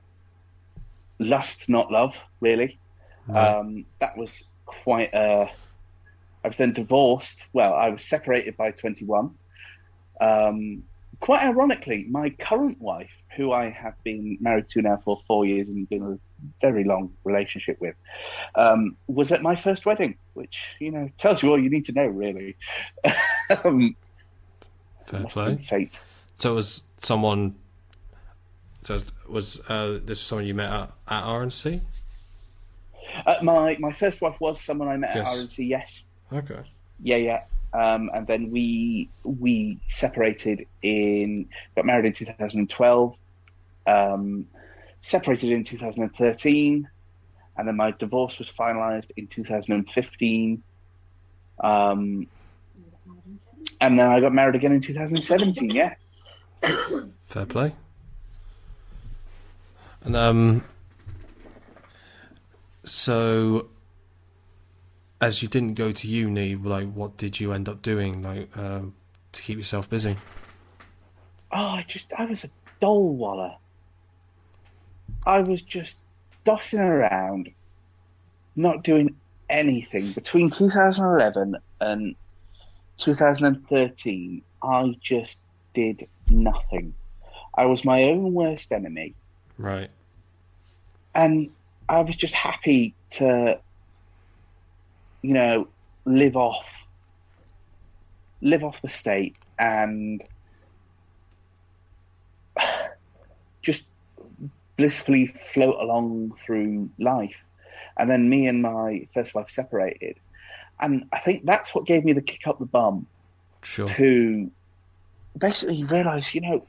lust, not love, really. Right. Um, that was quite a. I was then divorced. Well, I was separated by 21. Um, quite ironically, my current wife, who I have been married to now for four years and been in a very long relationship with, um, was at my first wedding, which you know tells you all you need to know, really. um, Fair play. fate. So it was someone. So was uh, this was someone you met at, at RNC? Uh, my my first wife was someone I met Yes. at RNC. Yes, Okay. Yeah, yeah. Um, and then we we separated in got married in 2012, um, separated in 2013, and then my divorce was finalised in 2015. Um, and then I got married again in 2017. Yeah. Fair play. And um, so as you didn't go to uni, like, what did you end up doing, like, uh, to keep yourself busy? Oh, I just I was a doll waller. I was just dossing around, not doing anything. Between 2011 and 2013, I just did nothing. I was my own worst enemy, Right. and I was just happy to, you know, live off, live off the state and just blissfully float along through life. And then me and my first wife separated. And I think that's what gave me the kick up the bum Sure. to basically realize, you know,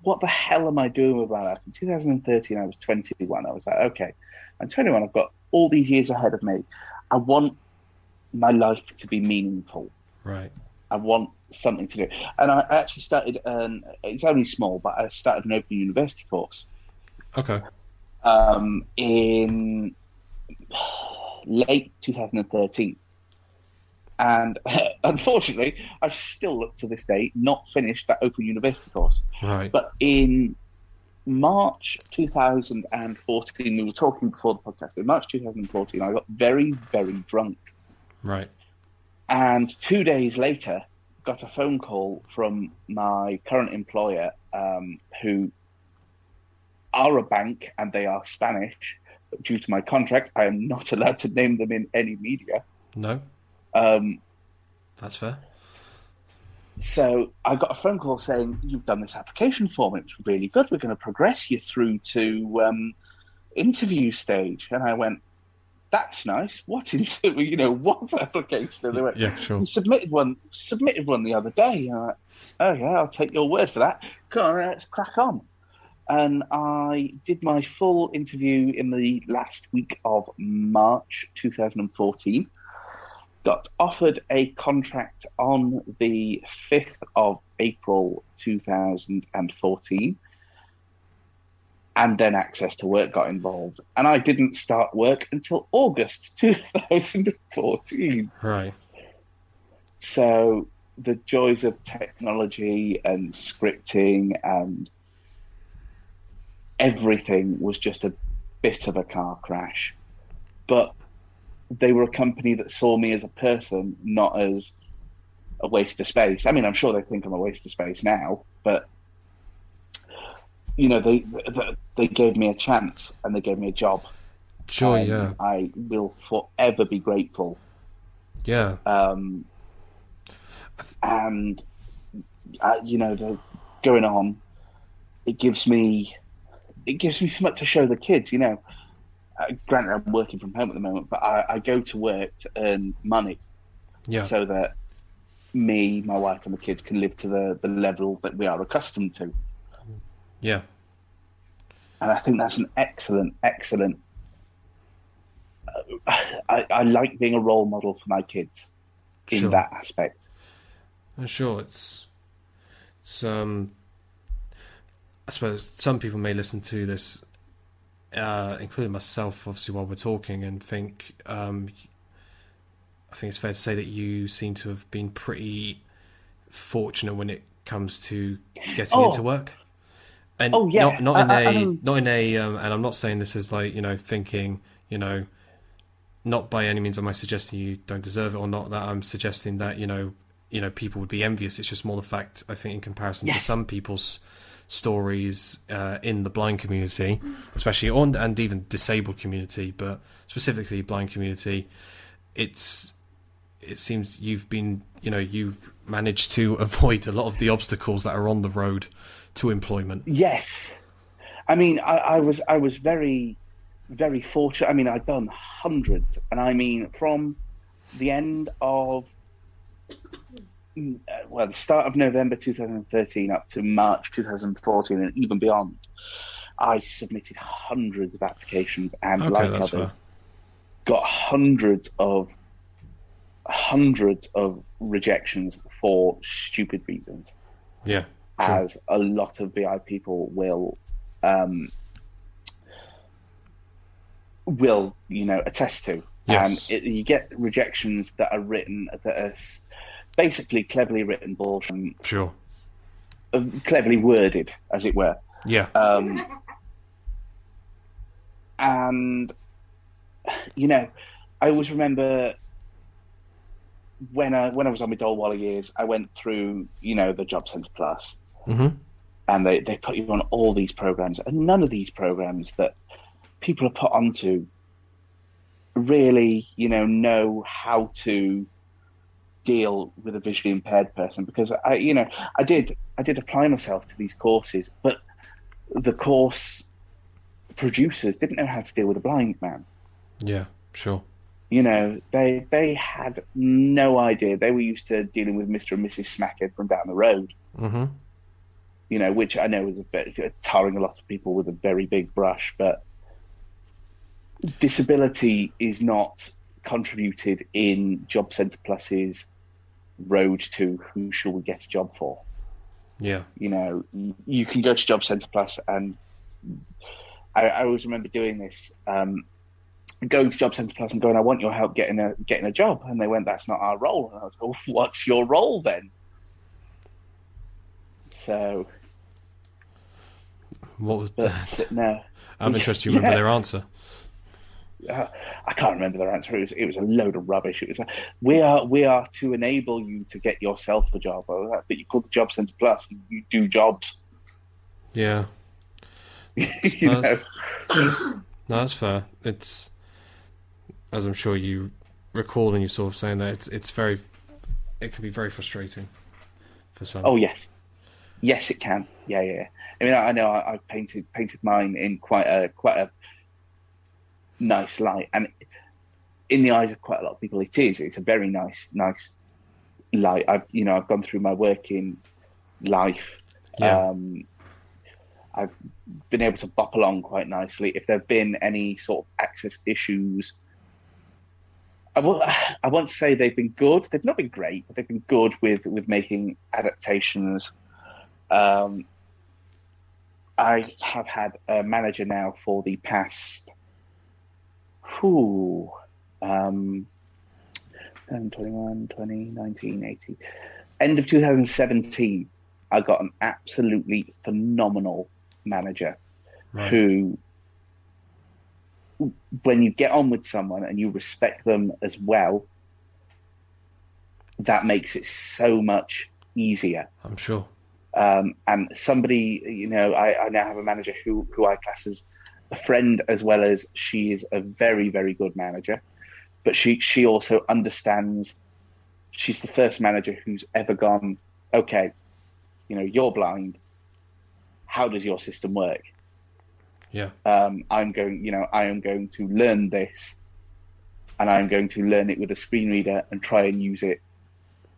what the hell am I doing with my life? In 2013, I was 21. I was like, okay, I'm 21. I've got all these years ahead of me. I want my life to be meaningful. Right. I want something to do. And I actually started, an, it's only small, but I started an open university course Okay. um, in late 2013. And unfortunately, I've still, to this day, not finished that open university course. Right. But in March 2014, we were talking before the podcast. In March 2014, I got very, very drunk. Right. And two days later, got a phone call from my current employer, um, who are a bank and they are Spanish, But due to my contract, I am not allowed to name them in any media. No, Um, that's fair. so I got a phone call saying, You've done this application form. It's really good. We're going to progress you through to um, interview stage. And I went, That's nice. What interview? You know, what application? And they went, Yeah, sure. We submitted one submitted one the other day. Like, oh yeah, I'll take your word for that. Come on, let's crack on. And I did my full interview in the last week of March 2014. Got offered a contract on the 5th of April 2014. And then access to work got involved. And I didn't start work until August 2014. Right. So the joys of technology and scripting and everything was just a bit of a car crash. But they were a company that saw me as a person, not as a waste of space. I mean, I'm sure they think I'm a waste of space now, but you know, they they, gave me a chance and they gave me a job. Sure. and Yeah. I will forever be grateful Yeah. um, and uh, you know the going on it gives me it gives me something to show the kids you know uh, granted i'm working from home at the moment but I, I go to work to earn money Yeah. so that me my wife and the kids can live to the, the level that we are accustomed to Yeah. and i think that's an excellent excellent uh, I, I like being a role model for my kids in Sure. that aspect Uh, Sure, it's it's um. I suppose some people may listen to this, uh, including myself, obviously, while we're talking, and think um, I think it's fair to say that you seem to have been pretty fortunate when it comes to getting Oh. into work. And Oh, yeah. not not in I- a not in a um, and I'm not saying this as like you know thinking you know not by any means am I suggesting you don't deserve it or not that I'm suggesting that you know you know people would be envious it's just more the fact I think in comparison to some people's stories uh, in the blind community especially on and even disabled community but specifically blind community it's it seems you've been you know you managed to avoid a lot of the obstacles that are on the road to employment? Yes, I mean, I, I was I was very, very fortunate. I mean, I'd done hundreds, and I mean, from the end of mm, well, the start of November 2013 up to March 2014, and even beyond, I submitted hundreds of applications, and Okay, like others, fair. got hundreds of hundreds of rejections for stupid reasons. Yeah sure. as a lot of VI people will um, will you know attest to. Yes. And it, you get rejections that are written that are basically cleverly written bullshit, sure uh, cleverly worded, as it were. yeah Um, and you know, I always remember when I when I was on my Dole Wally years, I went through you know the Job Centre Plus, hmm and they, they put you on all these programs and none of these programs that people are put onto really you know know how to deal with a visually impaired person. Because i you know i did i did apply myself to these courses but the course producers didn't know how to deal with a blind man. Yeah sure. You know they they had no idea. They were used to dealing with mr and mrs smackhead from down the road. Hmm you know, which I know is a bit tarring a lot of people with a very big brush, but disability is not contributed in Job Centre Plus's road to who shall we get a job for. yeah You know, you can go to Job Centre Plus, and I, I always remember doing this. Um, going to Job Centre Plus and going, I want your help getting a getting a job, and they went, "That's not our role." And I was like, well, "What's your role then?" So, what was but no, I'm interested you remember Yeah. their answer uh, I can't remember their answer. It was, it was a load of rubbish. It was, like, we are we are to enable you to get yourself a job. I was like, But you call the Job Centre Plus, you, do jobs. yeah you Well, know, No, that's fair. It's as I'm sure you recall, and you sort of saying that it's it's very, it can be very frustrating for some. Oh yes, yes it can. Yeah, yeah. I mean, I, I know I, I've painted painted mine in quite a quite a nice light, and in the eyes of quite a lot of people, it is. It's a very nice nice light. I've you know I've gone through my working life. Yeah. Um, I've been able to bop along quite nicely. If there have been any sort of access issues, I won't, I won't say they've been good. They've not been great, but they've been good with with making adaptations. Um, I have had a manager now for the past, whew, um, 10, 21, 20, 19, 18, end of 2017. I got an absolutely phenomenal manager right. who when you get on with someone and you respect them as well that makes it so much easier I'm sure. Um, and somebody you know I, I now have a manager who who I class as a friend as well as she is a very very good manager but she she also understands she's the first manager who's ever gone okay you know you're blind how does your system work Yeah. um, I'm going, you know, I am going to learn this, and I'm going to learn it with a screen reader and try and use it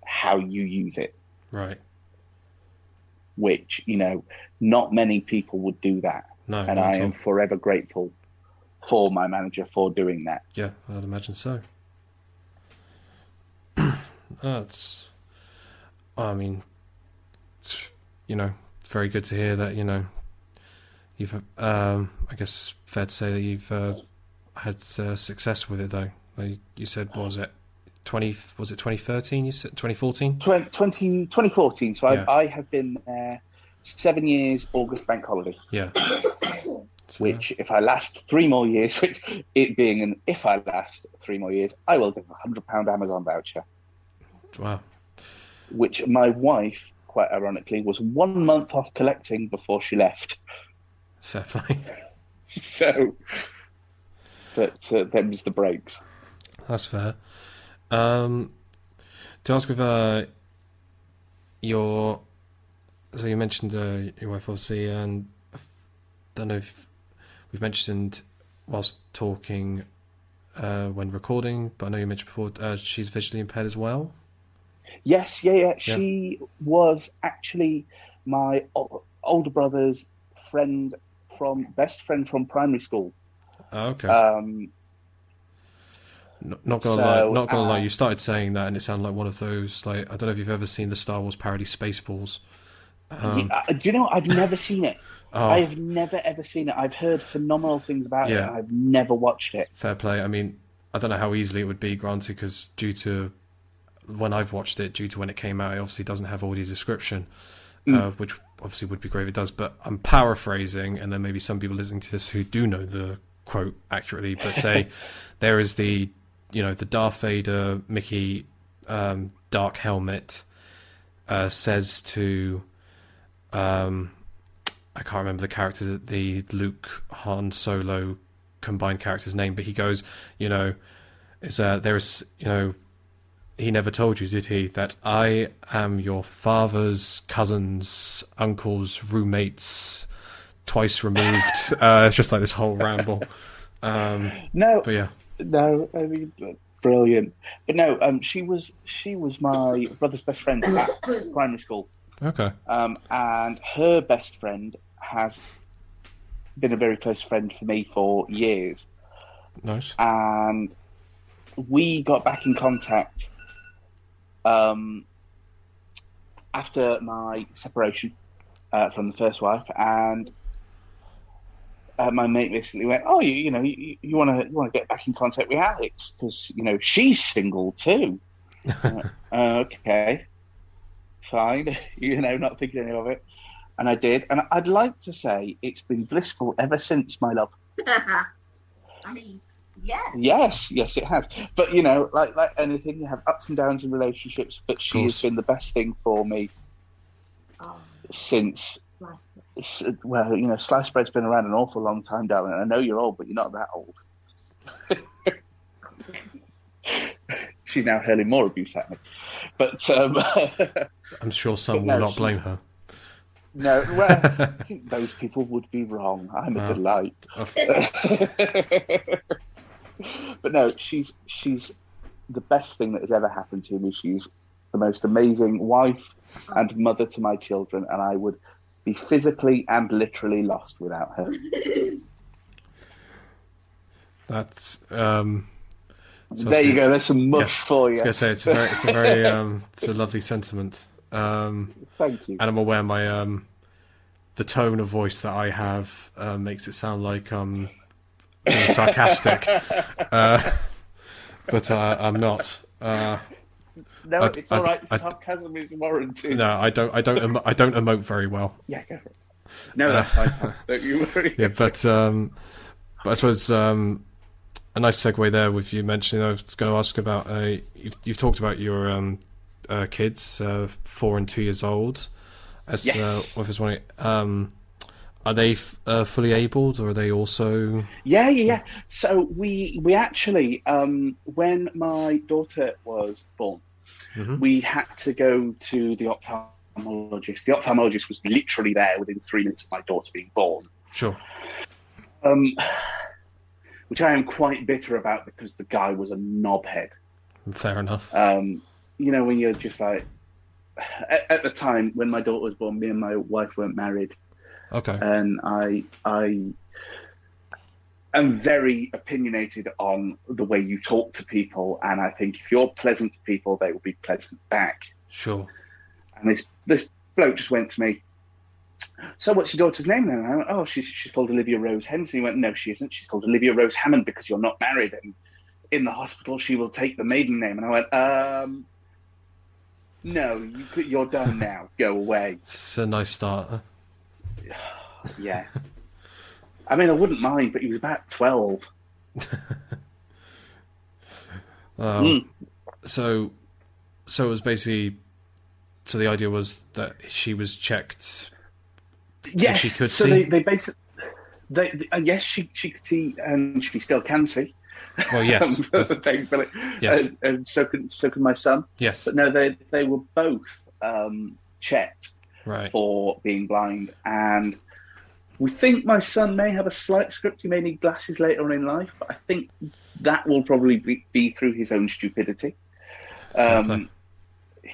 how you use it. Right. Which you know, not many people would do that, No. and I am all. forever grateful for my manager for doing that. Yeah, I'd imagine so. That's. I mean, it's, you know, very good to hear that. You know, you've. Um, I guess fair to say that you've uh, had uh, success with it, though. Like you said, was it twenty? Was it twenty thirteen? You said twenty fourteen? 20, 20 2014. So Yeah. I, I have been there seven years, August bank holiday. Yeah. So, Which, if I last three more years, which it being an if I last three more years, I will give a hundred pound Amazon voucher. Wow. which my wife, quite ironically, was one month off collecting before she left. Fair play. So, but uh, them's the breaks. That's fair. Um, to ask with uh, your, so you mentioned uh, your wife obviously, and I don't know if we've mentioned whilst talking uh, when recording, but I know you mentioned before uh, she's visually impaired as well. Yes, yeah, yeah. She was actually my o- older brother's friend from best friend from primary school. Oh, okay. Um, Not, gonna so, lie, not gonna uh, lie. You started saying that, and it sounded like one of those. Like I don't know if you've ever seen the Star Wars parody Spaceballs. Um, yeah, uh, do you know? I've never seen it. oh, I have never ever seen it. I've heard phenomenal things about it. Yeah. and I've never watched it. Fair play. I mean, I don't know how easily it would be granted because due to when I've watched it, due to when it came out, it obviously doesn't have audio description, uh, which obviously would be great if it does. But I'm paraphrasing, and then maybe some people listening to this who do know the quote accurately, but say there is the you know the Darth Vader Mickey um, dark helmet uh, says to um, I can't remember the character, the Luke Han Solo combined character's name, but he goes, you know, is uh, there is, you know, he never told you, did he, that I am your father's cousin's uncle's roommates, twice removed. uh, it's just like this whole ramble. Um, No, but yeah, No, I mean, brilliant. But no, um, she was she was my brother's best friend at primary school, okay, um, and her best friend has been a very close friend for me for years, nice. and we got back in contact um, after my separation uh, from the first wife, and uh, my mate recently went, "Oh, you, you know, you want to you want to get back in contact with Alex because you know she's single too." Uh, okay, fine. you know, not thinking any of it, and I did, and I'd like to say it's been blissful ever since, my love. I mean, yeah. Yes, yes, it has. But you know, like like anything, you have ups and downs in relationships. But she has been the best thing for me Oh, since nice. Well, you know, sliced bread's been around an awful long time, darling. I know you're old, but you're not that old. She's now hurling more abuse at me. But um, I'm sure some will no, not blame her. no, well, I think those people would be wrong. I'm a Wow. delight. but no, she's she's the best thing that has ever happened to me. She's the most amazing wife and mother to my children, and I would be physically and literally lost without her. That's um. so there you go. There's some mush Yes, for I was you. gonna say it's a very, it's a very, um, it's a lovely sentiment. Um, Thank you. and I'm aware my um, the tone of voice that I have uh, makes it sound like I'm sarcastic, uh, but uh, I'm not. Uh, No, I- it's all right. I- Sarcasm is warranted. no, I don't. I don't. Emo- I don't emote very well. Yeah, go for it. No, that's fine. Don't you worry. Uh, Yeah, but um, but I suppose um, a nice segue there with you mentioning. I was going to ask about. Uh, you've, you've talked about your um, uh, kids, uh, four and two years old. As Yes. uh, I was wondering, um, are they f- uh, fully abled, or are they also? Yeah, yeah, yeah. So we we actually, um, when my daughter was born, Mhm. we had to go to the ophthalmologist. The ophthalmologist was literally there within three minutes of my daughter being born, Sure. um, which I am quite bitter about because the guy was a knobhead. Fair enough. Um, you know, when you're just like, at, at the time when my daughter was born, me and my wife weren't married. Okay. and I I am very opinionated on the way you talk to people, and I think if you're pleasant to people, they will be pleasant back. Sure. And this this bloke just went to me. So what's your daughter's name then? I went, oh, she's she's called Olivia Rose Henderson. He went, no, she isn't. She's called Olivia Rose Hammond because you're not married, and in the hospital she will take the maiden name. And I went, um, no, you could, you're done now. Go away. It's a nice start. huh? Yeah. I mean, I wouldn't mind, but he was about 12. Um, Mm. So, so it was basically. So the idea was that she was checked. Yes, she could so see? They, they basically, they, they- uh, yes, she, she could see, and she still can see. Well, yes, Thankfully. Yes. And, and so can so can my son. yes, But no, they they were both um, checked right. for being blind, and we think my son may have a slight script. He may need glasses later on in life, but I think that will probably be, be through his own stupidity. Um,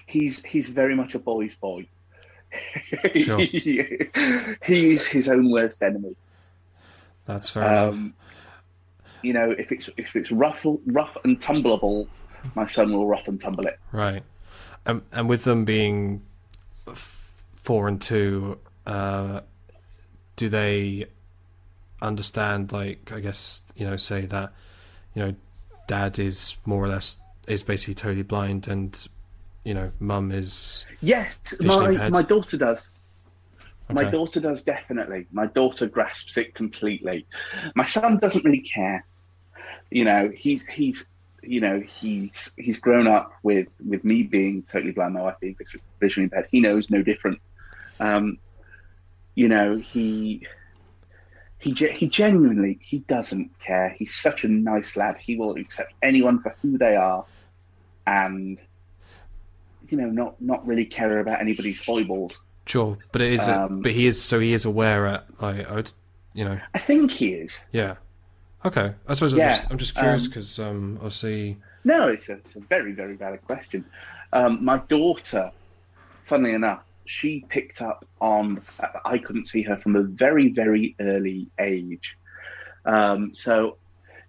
he's he's very much a boy's boy. Sure. he is his own worst enemy. That's fair enough. Um, you know, if it's if it's rough rough and tumbleable, my son will rough and tumble it. Right. Um, and with them being four and two, uh, do they understand, like, I guess, you know, say that, you know, dad is more or less, is basically totally blind and, you know, mum is. Yes, my impaired? my daughter does. My daughter does definitely. My daughter grasps it completely. My son doesn't really care. You know, he's he's you know he's he's grown up with with me being totally blind, my wife being visually impaired. He knows no different. Um, you know, he he he genuinely he doesn't care. He's such a nice lad. He will accept anyone for who they are, and you know, not not really care about anybody's foibles. Sure. But it is, a, Um, but he is, so he is aware at, like, I you know, I think he is. yeah. Okay. I suppose I'm Yeah, just, I'm just curious um, because, um, see. No, it's a, it's a very, very valid question. Um, my daughter, funnily enough, she picked up on the fact that I couldn't see her from a very, very early age. Um, so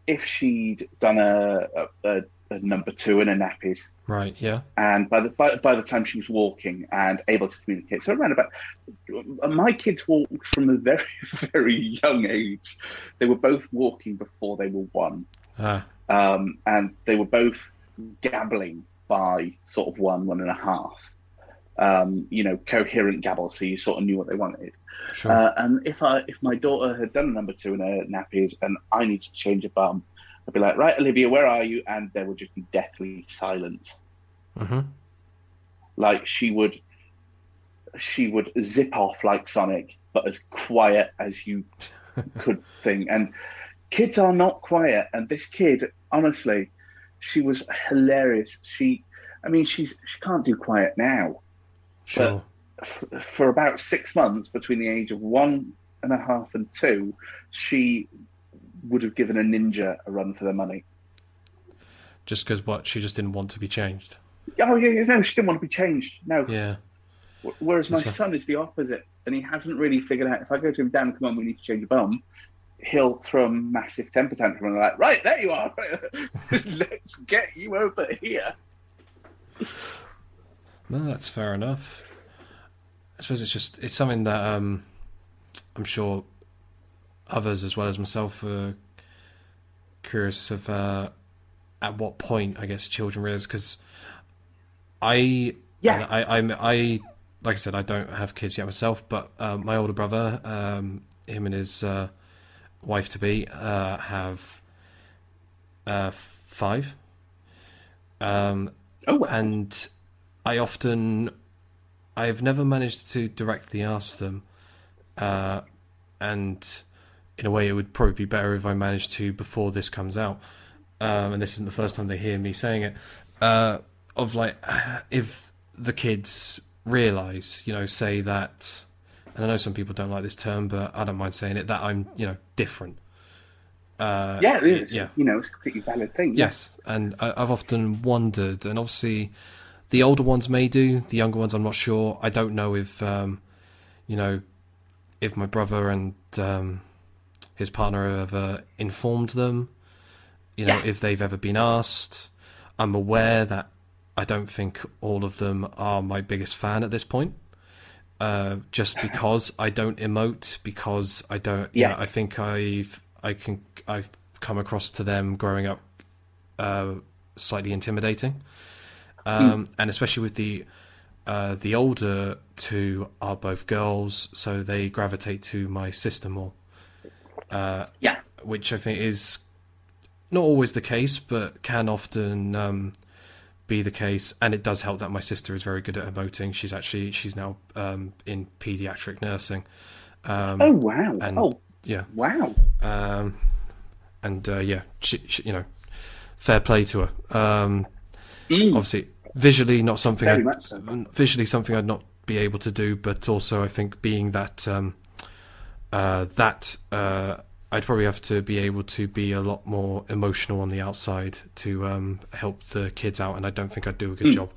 if she'd done a, a, a, a number two in a nappies, right, yeah. and by the by, by the time she was walking and able to communicate, so around about my kids walked from a very, very young age. They were both walking before they were one Ah, um, and they were both gabbling by sort of one, one and a half. Um, you know, coherent gabble, so you sort of knew what they wanted. sure. Uh, and if I, if my daughter had done a number two in her nappies, and I needed to change a bum, I'd be like, "Right, Olivia, where are you?" And there would just be deathly silence. hmm Like she would, she would zip off like Sonic, but as quiet as you could think. And kids are not quiet. And this kid, honestly, she was hilarious. She, I mean, she's she can't do quiet now. Sure. F- for about six months, between the age of one and a half and two, she would have given a ninja a run for their money. Just because what she just didn't want to be changed. Oh yeah, yeah, no, she didn't want to be changed. No. Yeah. Whereas my So- son is the opposite, and he hasn't really figured out. If I go to him, Dan, come on, we need to change your bum. He'll throw a massive temper tantrum and I'm like, right there you are. Let's get you over here. No, that's fair enough. I suppose it's just it's something that um, I'm sure others as well as myself are curious of uh, at what point I guess children realize because I Yeah. I I'm, I like I said I don't have kids yet myself, but um, my older brother, um, him and his uh, wife to be uh, have uh, five. Um, Oh, well. and I often, I've never managed to directly ask them, uh, and in a way, it would probably be better if I managed to before this comes out. Um, and this isn't the first time they hear me saying it. Uh, of like, if the kids realize, you know, say that, and I know some people don't like this term, but I don't mind saying it, that I'm, you know, different. Uh, yeah, it's, yeah. you know, it's a completely valid thing. Yes, and I, I've often wondered, and obviously, the older ones may do, the younger ones I'm not sure. I don't know if, um, you know, if my brother and um, his partner have uh, informed them. You know, Yeah. if they've ever been asked. I'm aware that I don't think all of them are my biggest fan at this point. Uh, just because I don't emote, because I don't. Yeah, Yeah. I think I've I can I've come across to them growing up uh, slightly intimidating, um, and especially with the uh, the older two are both girls, so they gravitate to my sister more. Uh, Yeah. which I think is not always the case, but can often um, be the case. And it does help that my sister is very good at emoting. She's actually she's now um, in pediatric nursing. Um, Oh, wow. and oh, yeah, wow. um, and uh, yeah, she, she, you know, fair play to her. Um, Mm. obviously, visually not something Very I'd, much so. visually something I'd not be able to do, but also I think being that um, uh, that uh, I'd probably have to be able to be a lot more emotional on the outside to um, help the kids out, and I don't think I'd do a good Mm. job.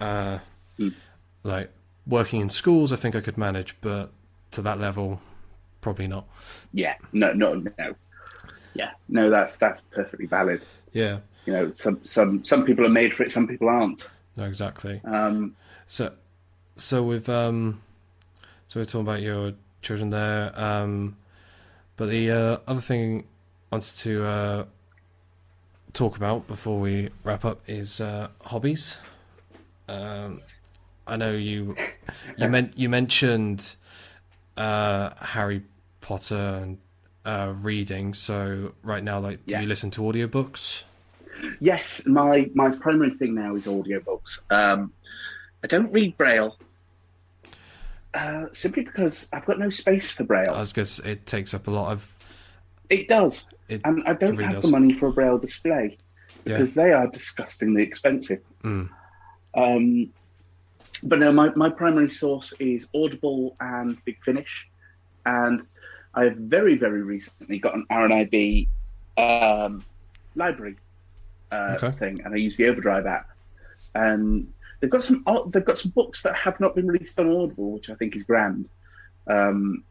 Uh, Mm. Like working in schools, I think I could manage, but to that level, probably not. Yeah. No, no, no. Yeah. No, that's that's perfectly valid. Yeah, You know, some some some people are made for it, some people aren't. no, exactly. Um, So, so with um, so we're talking about your children there. Um, but the uh, other thing I wanted to uh, talk about before we wrap up is uh, hobbies. Um, I know you you meant you mentioned uh, Harry Potter and uh, reading. So right now, like, do Yeah. you listen to audiobooks? Yes, my my primary thing now is audiobooks. Um, I don't read Braille. Uh, simply because I've got no space for Braille. I was guess it takes up a lot of it does, it. and I don't really have does. the money for a Braille display because they are disgustingly expensive. Mm. Um, but no, my, my primary source is Audible and Big Finish, and I have very very recently got an RNIB um, library uh, Okay. thing, and I use the Overdrive app. And they've got some they've got some books that have not been released on Audible, which I think is grand. Um,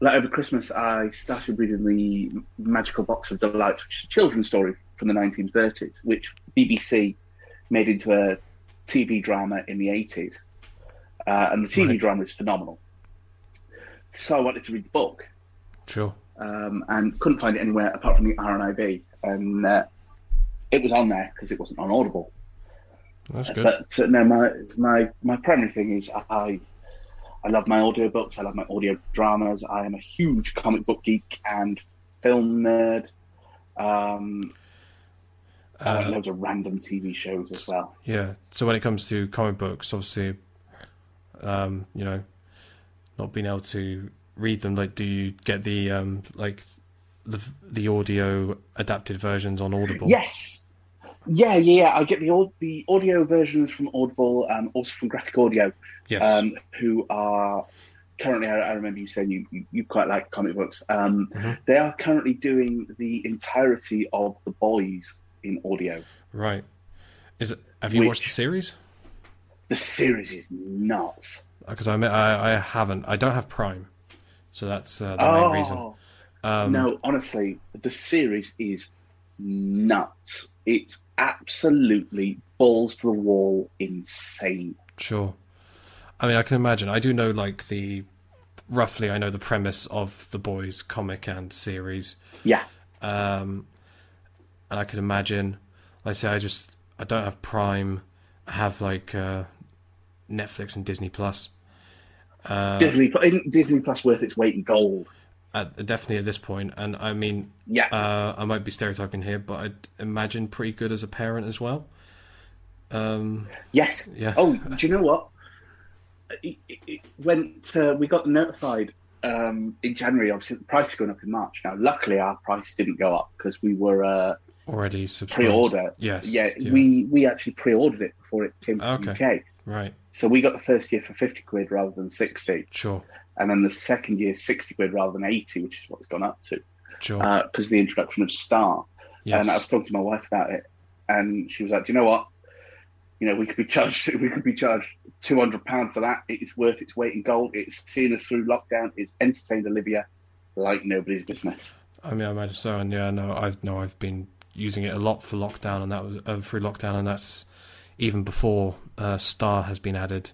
like over Christmas, I started reading the Magical Box of Delights, which is a children's story from the 1930s, which BBC made into a TV drama in the 80s. Uh, and the TV Right. drama is phenomenal. So I wanted to read the book Sure. um, and couldn't find it anywhere apart from the RNIB. And uh, it was on there because it wasn't on Audible. That's good. But uh, no, my, my, my primary thing is I I love my audiobooks. I love my audio dramas. I am a huge comic book geek and film nerd. Um, Uh, loads of random TV shows as well. Yeah. So when it comes to comic books, obviously, um, you know, not being able to read them, like, do you get the um, like the the audio adapted versions on Audible? Yes. Yeah, yeah, yeah. I get the the audio versions from Audible and also from Graphic Audio, Yes. um, who are currently. I, I remember you saying you, you, you quite like comic books. Um, Mhm. They are currently doing the entirety of the boys in audio. right. Is it? Have you watched the series? The series is nuts. Because I, I I haven't. I don't have Prime, so that's uh, the main reason. Oh Um, no, honestly, the series is nuts. It's absolutely balls to the wall, insane. Sure. I mean, I can imagine. I do know, like, the. Roughly, I know the premise of the boys' comic and series. Yeah, Um, and I can imagine. Like I say, I just. I don't have Prime. I have, like, uh, Netflix and Disney Plus. Uh, Disney Disney Plus worth its weight in gold. At, definitely at this. And I mean, Yeah, uh, I might be stereotyping here, but I'd imagine pretty good as a parent as well. Um, yes. yeah. Oh, do you know what? It, it, it went. Uh, we got notified um, in January. Obviously, the price is going up in March. Now, luckily, our price didn't go up because we were uh, Already subscribed. pre-order. Yes. Yeah, we we actually pre-ordered it before it came to Okay. the UK. Right. So we got the first year for fifty quid rather than sixty, Sure. And then the second year sixty quid rather than eighty, which is what it's gone up to Sure. because the introduction of Star. yes. And I was talking to my wife about it, and she was like, "Do you know what? You know, we could be charged. We could be charged two hundred pound for that. It is worth its weight in gold. It's seen us through lockdown. It's entertained Olivia like nobody's business. I mean, I imagine so, and yeah, no, I've no, I've been using it a lot for lockdown, and that was uh, through lockdown, and that's even before uh, Star has been added.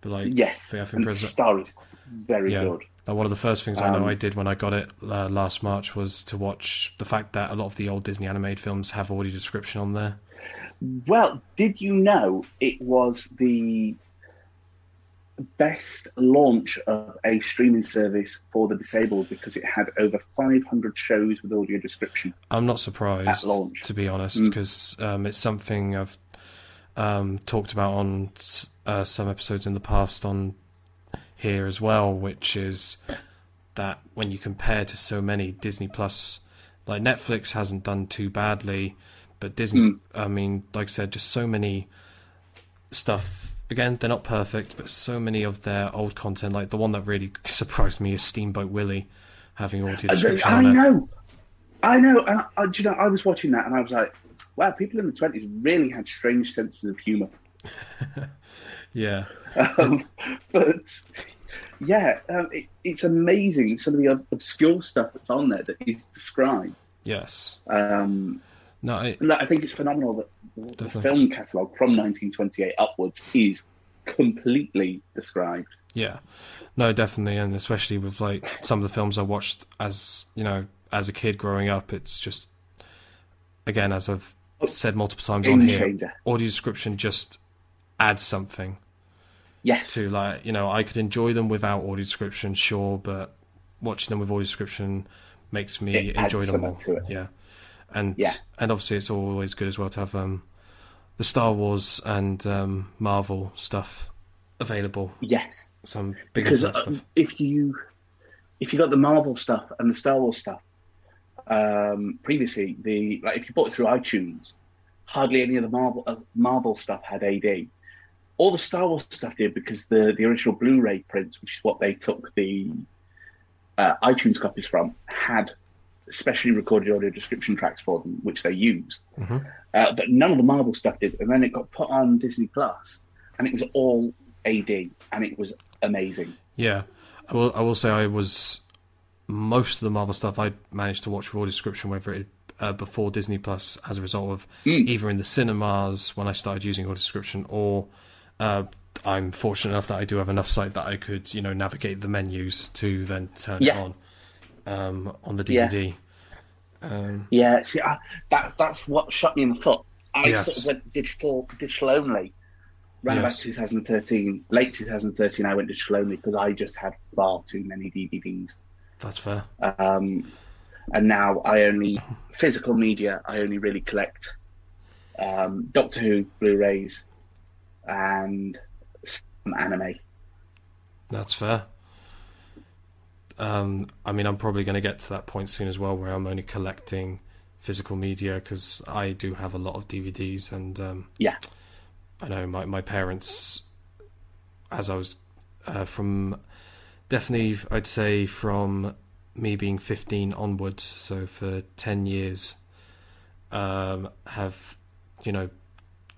But like, Yes, I think Star is very Yeah. good. like, one of the first things I know Um, I did when I got it uh, last March was to watch the fact that a lot of the old Disney animated films have audio description on there. Well, did you know it was the best launch of a streaming service for the disabled because it had over 500 shows with audio description. I'm not surprised, At launch. to be honest, Mm. because um, it's something I've um, talked about on uh, some episodes in the past on here as well, which is that when you compare to so many Disney Plus, like Netflix hasn't done too badly, but Disney, Mm. I mean, like I said, just so many stuff. Again, they're not perfect, but so many of their old content, like the one that really surprised me is Steamboat Willie having audio I, description I on it. know, I know. And I, do you know, I was watching that and I was like, wow, people in the 20s really had strange senses of humour. Yeah. Um, but yeah, um, it, it's amazing some of the obscure stuff that's on there that is described. Yes. Um, No, I, think it's phenomenal that the film catalogue from 1928 upwards is completely described. yeah. No, definitely, and especially with like some of the films I watched as you know as a kid growing up, it's just again as I've said multiple times on here, changer. audio description just adds something Yes. to like you know I could enjoy them without audio description, sure, but watching them with audio description makes me It enjoy them more. to it. Yeah, and Yeah. and obviously it's always good as well to have um the Star Wars and um, Marvel stuff available. Yes. Some big because uh, stuff. if you if you got the Marvel stuff and the Star Wars stuff, um, previously the like if you bought it through iTunes, hardly any of the Marvel uh, Marvel stuff had AD. All the Star Wars stuff did because the the original Blu-ray prints, which is what they took the uh, iTunes copies from, had specially recorded audio description tracks for them, which they used. Mhm. Uh, but none of the Marvel stuff did, and then it got put on Disney Plus, and it was all AD, and it was amazing. Yeah, I will. I will say I was most of the Marvel stuff I managed to watch with audio description, whether it uh, before Disney Plus as a result of Mm. either in the cinemas when I started using audio description, or uh, I'm fortunate enough that I do have enough sight that I could you know navigate the menus to then turn Yeah. it on um, on the Yeah. DVD. Um, Yeah, see, I, that that's what shot me in the foot. I Yes. sort of went digital digital only. Around Yes. about 2013, late 2013, I went digital only because I just had far too many DVDs. that's fair. Um, and now I only physical media. I only really collect um, Doctor Who Blu-rays and some anime. That's fair. Um, I mean, I'm probably going to get to that point soon as well, where I'm only collecting physical media because I do have a lot of DVDs, and um, Yeah. I know my my parents, as I was uh, from definitely, I'd say from me being 15 onwards, so for 10 years, um, have you know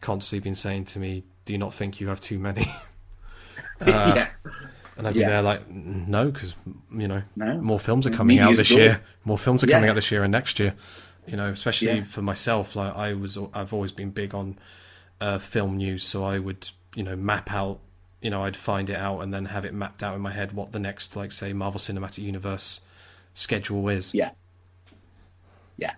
constantly been saying to me, "Do you not think you have too many?" Uh, yeah. And I'd be Yeah. there like, no, because you know No. more films are coming out this good. year. More films are Yeah. coming out this year and next year. You know, especially Yeah. for myself. Like I was, I've always been big on uh, film news, so I would, you know, map out. You know, I'd find it out and then have it mapped out in my head what the next, like, say, Marvel Cinematic Universe schedule is. Yeah. Yeah.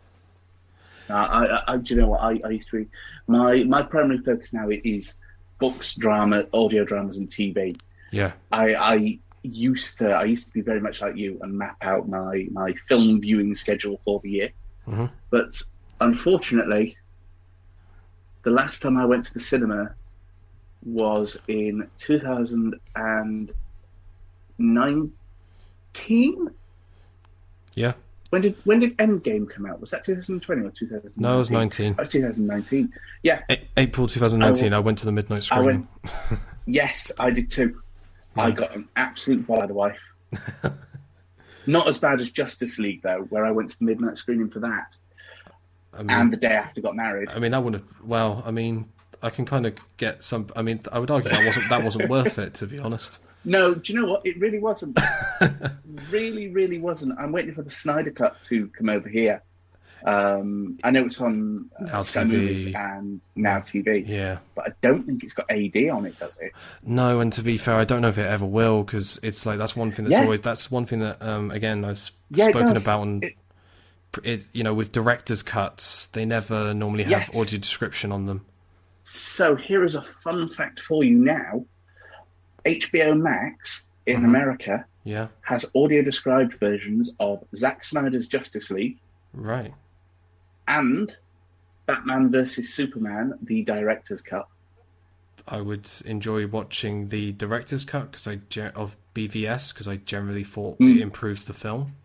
I, I, I, do you know what? I, I used to be my my primary focus now is books, drama, audio dramas, and TV. Yeah, I, I used to I used to be very much like you and map out my my film viewing schedule for the year. Mhm. But unfortunately, the last time I went to the cinema was in 2019. yeah. When did when did Endgame come out? Was that 2020 or 2019? No, it was 19. That was 2019. Yeah, A- April 2019. I, went to the midnight I screening. went. yes, I did too. I hmm. got an absolute bad wife. Not as bad as Justice League though, where I went to the midnight screening for that, I mean, and the day after got married. I mean, that would have. Well, I mean, I can kind of get some. I mean, I would argue that wasn't that wasn't worth it, to be honest. No, do you know what? It really wasn't. really, really wasn't. I'm waiting for the Snyder Cut to come over here. Um, I know it's on uh, Now Sky TV. Movies and Now TV, Yeah. but I don't think it's got AD on it, does it? No, and to be fair, I don't know if it ever will because it's like that's one thing that's Yeah. always that's one thing that um again I've Yeah, spoken about on It- it, you know with directors cuts they never normally have Yes. audio description on them. So here is a fun fact for you now. HBO Max in Mhm. America Yeah, has audio described versions of Zack Snyder's Justice League right. and Batman versus Superman, the director's cut. I would enjoy watching the director's cut because I of BVS because I generally thought Mm. it improved the film.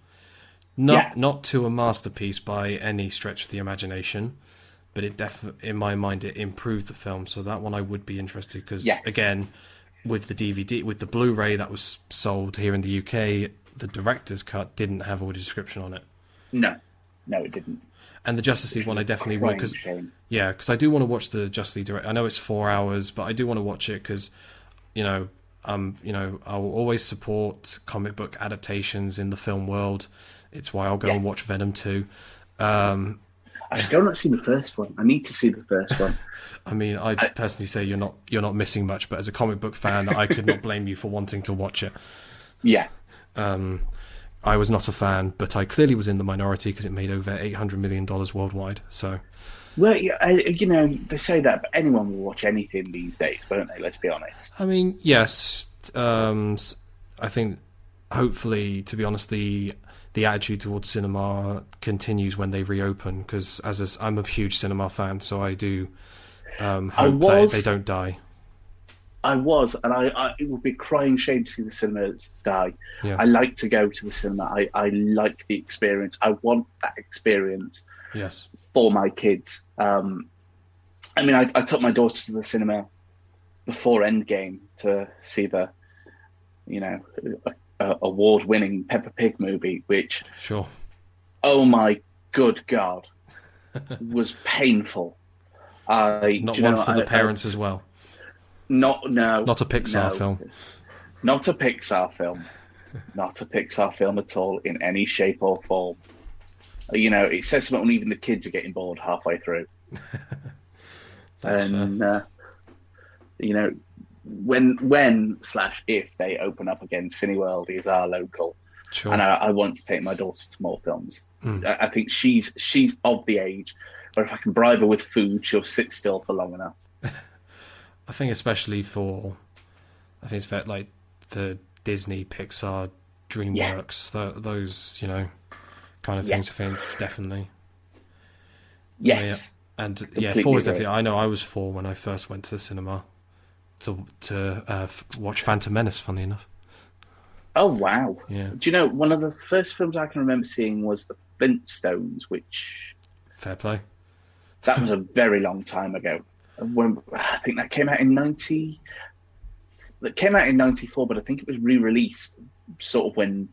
Not Yeah. not to a masterpiece by any stretch of the imagination, but it def in my mind it improved the film. So that one I would be interested because Yes. again, with the DVD with the Blu-ray that was sold here in the UK, the director's cut didn't have audio description on it. No, no, it didn't. And the Justice League one I definitely because shame. yeah, because I do want to watch the Justice League direct. I know it's four hours, but I do want to watch it because, you know, um, you know, I will always support comic book adaptations in the film world. It's why I'll go and watch Venom two. Um, I've still not seen the first one. I need to see the first one. I mean, I personally say you're not you're not missing much, but as a comic book fan, I could not blame you for wanting to watch it. Yeah, Um, I was not a fan, but I clearly was in the minority because it made over eight hundred million dollars worldwide. So well, you know, they say that, but anyone will watch anything these days, won't they? Let's be honest. I mean, yes. Um, s- I think hopefully, to be honest, the the attitude towards cinema continues when they reopen. Because as I'm a huge cinema fan, so I do um, I hope was- that they don't die. I was, and I, I it would be a crying shame to see the cinemas die. Yeah. I like to go to the cinema. I, I like the experience. I want that experience Yes. for my kids. Um, I mean, I, I took my daughter to the cinema before Endgame to see the, you know, a, a award-winning Peppa Pig movie, which, Sure. oh my good god, was painful. I Not one know, for I- the I- parents as well. not no, Not a Pixar no. film. Not a Pixar film. Not a Pixar film at all in any shape or form. You know, it says something when even the kids are getting bored halfway through. And uh, you know, when when slash if they open up again, Cineworld is our local, Sure. and I, I want to take my daughter to more films. Mm. I, I think she's she's of the age where if I can bribe her with food, she'll sit still for long enough. I think especially for, I think it's fair, like the Disney, Pixar, DreamWorks, tho- those you know, kind of Yeah. things. I think definitely. Yes. And Completely yeah, four is definitely. I know I was four when I first went to the cinema to to uh, f- watch Phantom Menace. Funny enough, Oh wow! Yeah, Do you know one of the first films I can remember seeing was The Flintstones, which fair play. that was a very long time ago. When I think that came out in ninety, that came out in ninety four, but I think it was re released sort of when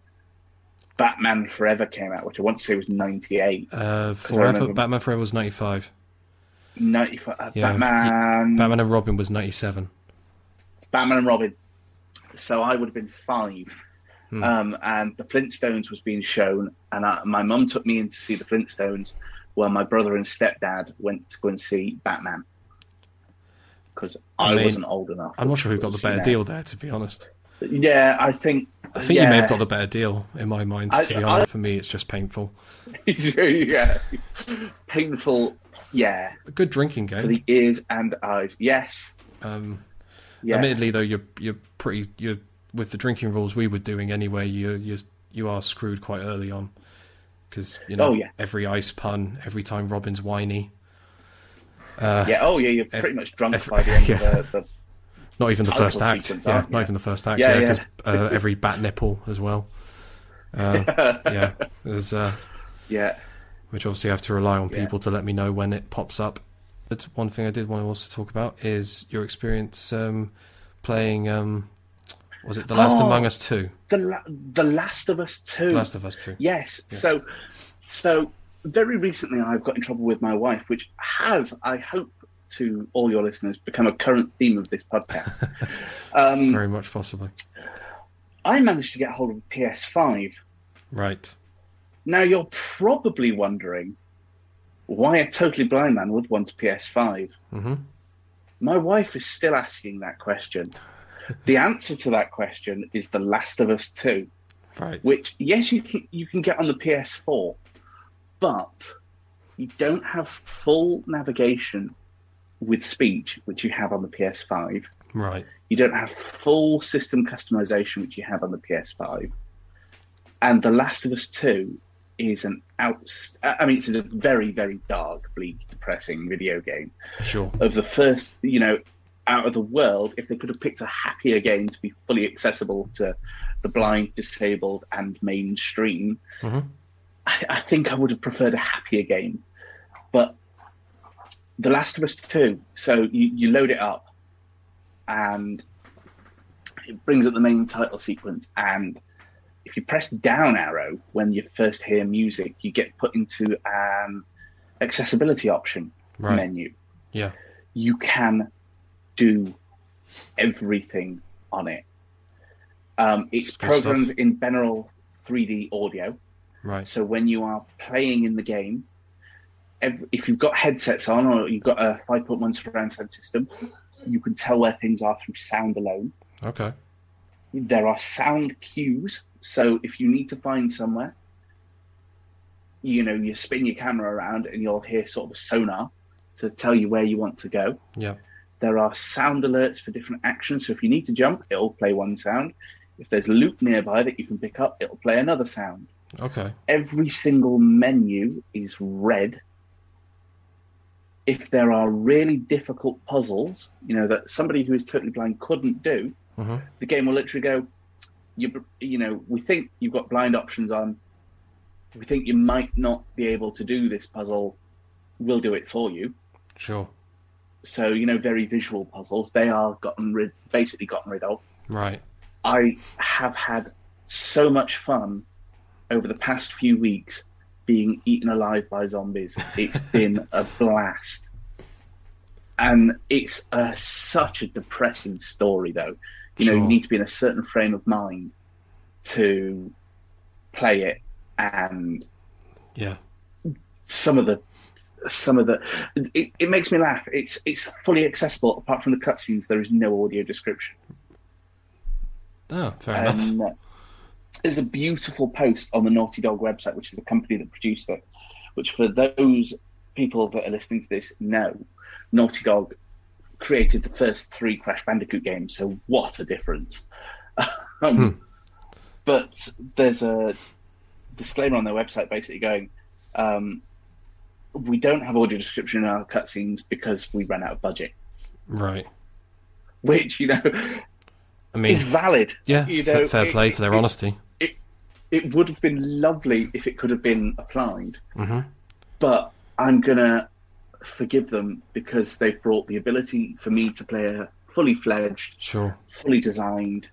Batman Forever came out, which I want to say was ninety eight. Uh, Forever, Batman Forever was 95. 95 uh, Yeah, Batman, Batman and Robin was 97. Batman and Robin. So I would have been five. Hmm. Um, and the Flintstones was being shown, and I, my mum took me in to see the Flintstones, while my brother and stepdad went to go and see Batman because I I, mean, wasn't old enough. I'm not sure who got the better deal there, to be honest. Yeah, I think. I think you may have got the better deal in my mind. I- To be I- honest, for me, it's just painful. yeah, painful. Yeah, A good drinking game for the ears and eyes. Yes. Um, Yeah. Admittedly, though, you're you're pretty you're with the drinking rules we were doing anyway. You you you are screwed quite early on because you know Oh, yeah. every ice pun, every time Robin's whiny. Uh, yeah. Oh, yeah. You're pretty much drunk F- by the end yeah. of the. the Not even the first act. sequence, Yeah, not even the first act. Yeah, because uh, every bat nipple as well. Uh, yeah, there's uh, yeah. which obviously I have to rely on people to let me know when it pops up. But one thing I did want to also talk about is your experience um, playing. Um, was it The Last Oh. Among Us Two? The La- The Last of Us Two. The Last of Us Two. Yes. Yes. So, so very recently, I've got in trouble with my wife, which has, I hope, to all your listeners, become a current theme of this podcast. um, Very much possibly. I managed to get hold of a PS5. Right. Now you're probably wondering why a totally blind man would want a PS5. hmm My wife is still asking that question. the answer to that question is The Last of Us Two. Right. which yes you can you can get on the PS4, but you don't have full navigation with speech, which you have on the PS5. Right. You don't have full system customization, which you have on the PS5. And The Last of Us Two is an out. I mean, it's a very very dark, bleak, depressing video game Sure. of the first, you know, out of the world, if they could have picked a happier game to be fully accessible to the blind, disabled, and mainstream, Mhm. I, I think I would have preferred a happier game. But The Last of Us 2, so you, you load it up and it brings up the main title sequence. And if you press down arrow when you first hear music, you get put into an accessibility option Right. menu Yeah. you can do everything on it. Um, it's programmed stuff. in binaural 3D audio, Right. so when you are playing in the game, if you've got headsets on or you've got a 5.1 surround sound system, you can tell where things are through sound alone. Okay. There are sound cues, so if you need to find somewhere, you know, you spin your camera around and you'll hear sort of a sonar to tell you where you want to go. Yeah. There are sound alerts for different actions. So if you need to jump, it'll play one sound. If there's loot nearby that you can pick up, it'll play another sound. Okay. Every single menu is red. If there are really difficult puzzles, you know, that somebody who is totally blind couldn't do, hmm the game will literally go, you, you know, we think you've got blind options on. We think you might not be able to do this puzzle. We'll do it for you. Sure. So, you know, very visual puzzles, they are gotten rid, basically gotten rid of. Right. I have had so much fun over the past few weeks being eaten alive by zombies. It's been a blast. And it's a, such a depressing story, though. You know, Sure. you need to be in a certain frame of mind to play it. And Yeah. some of the some of the it, it makes me laugh it's it's fully accessible apart from the cutscenes there is no audio description Oh, fair enough. uh, there's a beautiful post on the naughty dog website which is the company that produced it which for those people that are listening to this know naughty dog created the first three crash bandicoot games so what a difference um, Hmm. but there's a disclaimer on their website basically going um, we don't have audio description in our cutscenes because we ran out of budget Right. which you know I mean, is valid. yeah, you know, fair it- play it- for their it- honesty. It would have been lovely if it could have been applied, hmm but I'm gonna forgive them because they've brought the ability for me to play a fully fledged, Sure, fully designed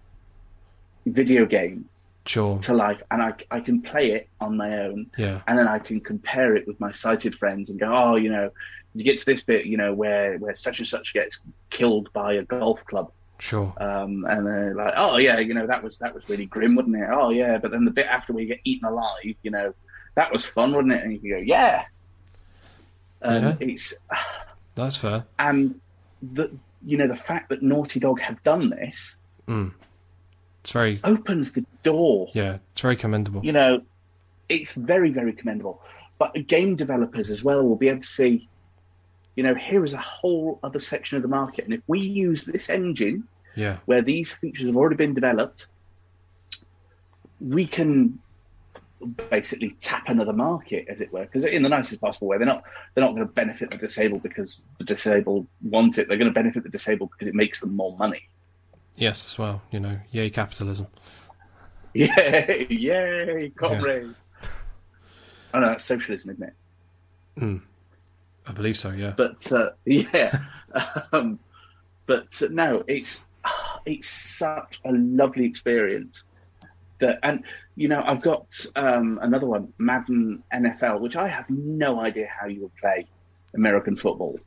video game sure, to life, and I, I can play it on my own, yeah, and then I can compare it with my sighted friends and go, oh, you know, you get to this bit, you know, where where such and such gets killed by a golf club, sure, um, and they're like, oh yeah, you know, that was that was really grim, wasn't it? Oh yeah, but then the bit after you get eaten alive, you know, that was fun, wasn't it? And you can go, yeah. Um, Yeah. It's that's fair. and the you know the fact that Naughty Dog have done this Mm. It's very, opens the door yeah, it's very commendable. you know, it's very, very commendable. But game developers as well will be able to see, you know, here is a whole other section of the market. And if we use this engine Yeah, where these features have already been developed, we can basically tap another market, as it were, because in the nicest possible way. They're not they're not going to benefit the disabled because the disabled want it. They're going to benefit the disabled because it makes them more money. yes, well, you know, yay capitalism. Yay! Yay! Comrade! Oh no, that's socialism, isn't it? I believe so. Yeah, but uh, yeah, um, but uh, no, it's it's such a lovely experience. That and you know I've got um, another one, Madden NFL, which I have no idea how you would play American football,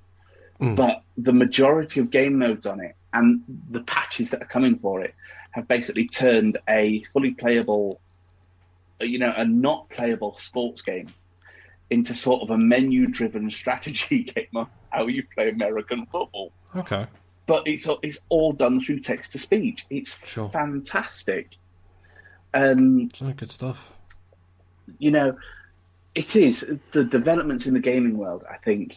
Mm. but the majority of game modes on it and the patches that are coming for it have basically turned a fully playable, uh, you know, a not playable sports game into sort of a menu-driven strategy game on how you play American football. okay, But it's it's all done through text to speech. It's Sure. fantastic, and so good stuff. you know, it is the developments in the gaming world. I think.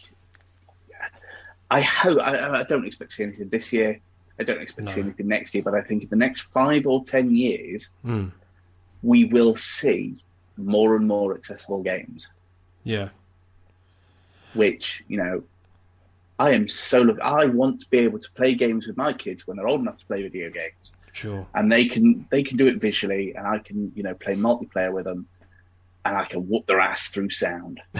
I hope I, I don't expect to see anything this year. I don't expect to see anything next year. But I think in the next five or ten years, Mm. we will see more and more accessible games. Yeah, which you know I am so look. I want to be able to play games with my kids when they're old enough to play video games, sure. and they can they can do it visually, and I can you know play multiplayer with them, and I can whoop their ass through sound.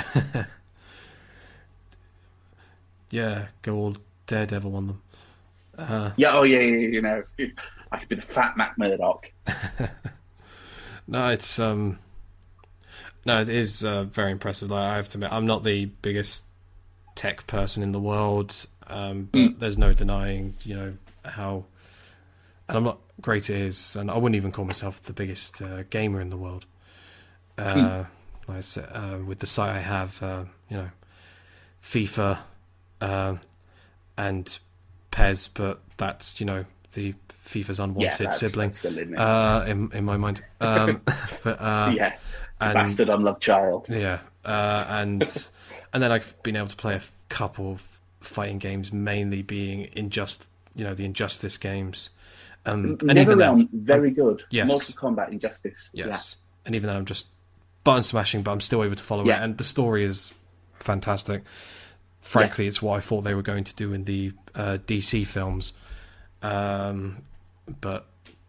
Yeah, go all daredevil on them. Uh, Yeah, oh yeah, yeah, you know, I could be the fat Matt Murdock. no, it's um, no, it is uh, very impressive. Like I have to admit, I'm not the biggest tech person in the world, um, but Mm. there's no denying, you know, how, and I'm not great it is, and I wouldn't even call myself the biggest uh, gamer in the world. Uh, Like I said, uh, with the sight I have, uh, you know, FIFA, uh, and PES, but that's you know the FIFA's Yeah, unwanted that's, sibling that's uh, in in my mind. Um, but uh, yeah, and bastard unloved child. yeah, uh, and and then I've been able to play a couple of fighting games, mainly being in just you know, the Injustice games. Um, and Never even then, very good. Yes. Mortal Kombat Injustice. yes, and even then, I'm just button smashing, but I'm still able to follow Yeah. it, and the story is fantastic. Frankly, it's what I thought they were going to do in the uh, DC films, um, but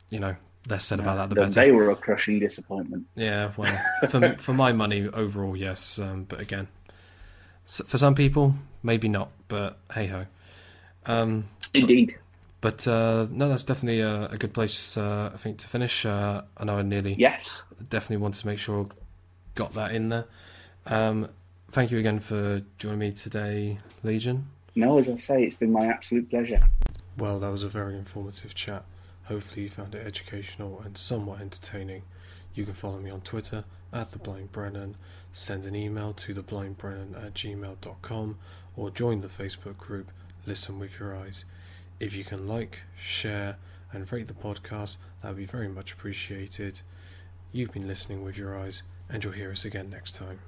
you know, less said about that the They- better. They were a crushing disappointment. Yeah, well, for for my money overall, yes. Um, but again, for some people, maybe not. But hey ho. Um, Indeed. But uh, no, that's definitely a, a good place. Uh, I think to finish. Uh, I know I nearly Yes. definitely wanted to make sure got that in there. Um, thank you again for joining me today, Legion. No, as I say, it's been my absolute pleasure. Well, that was a very informative chat. Hopefully, you found it educational and somewhat entertaining. You can follow me on Twitter at the Blind Brennan, send an email to theblindbrennan at gmail.com, or join the Facebook group Listen with Your Eyes. If you can like, share, and rate the podcast, that would be very much appreciated. You've been listening with your eyes, and you'll hear us again next time.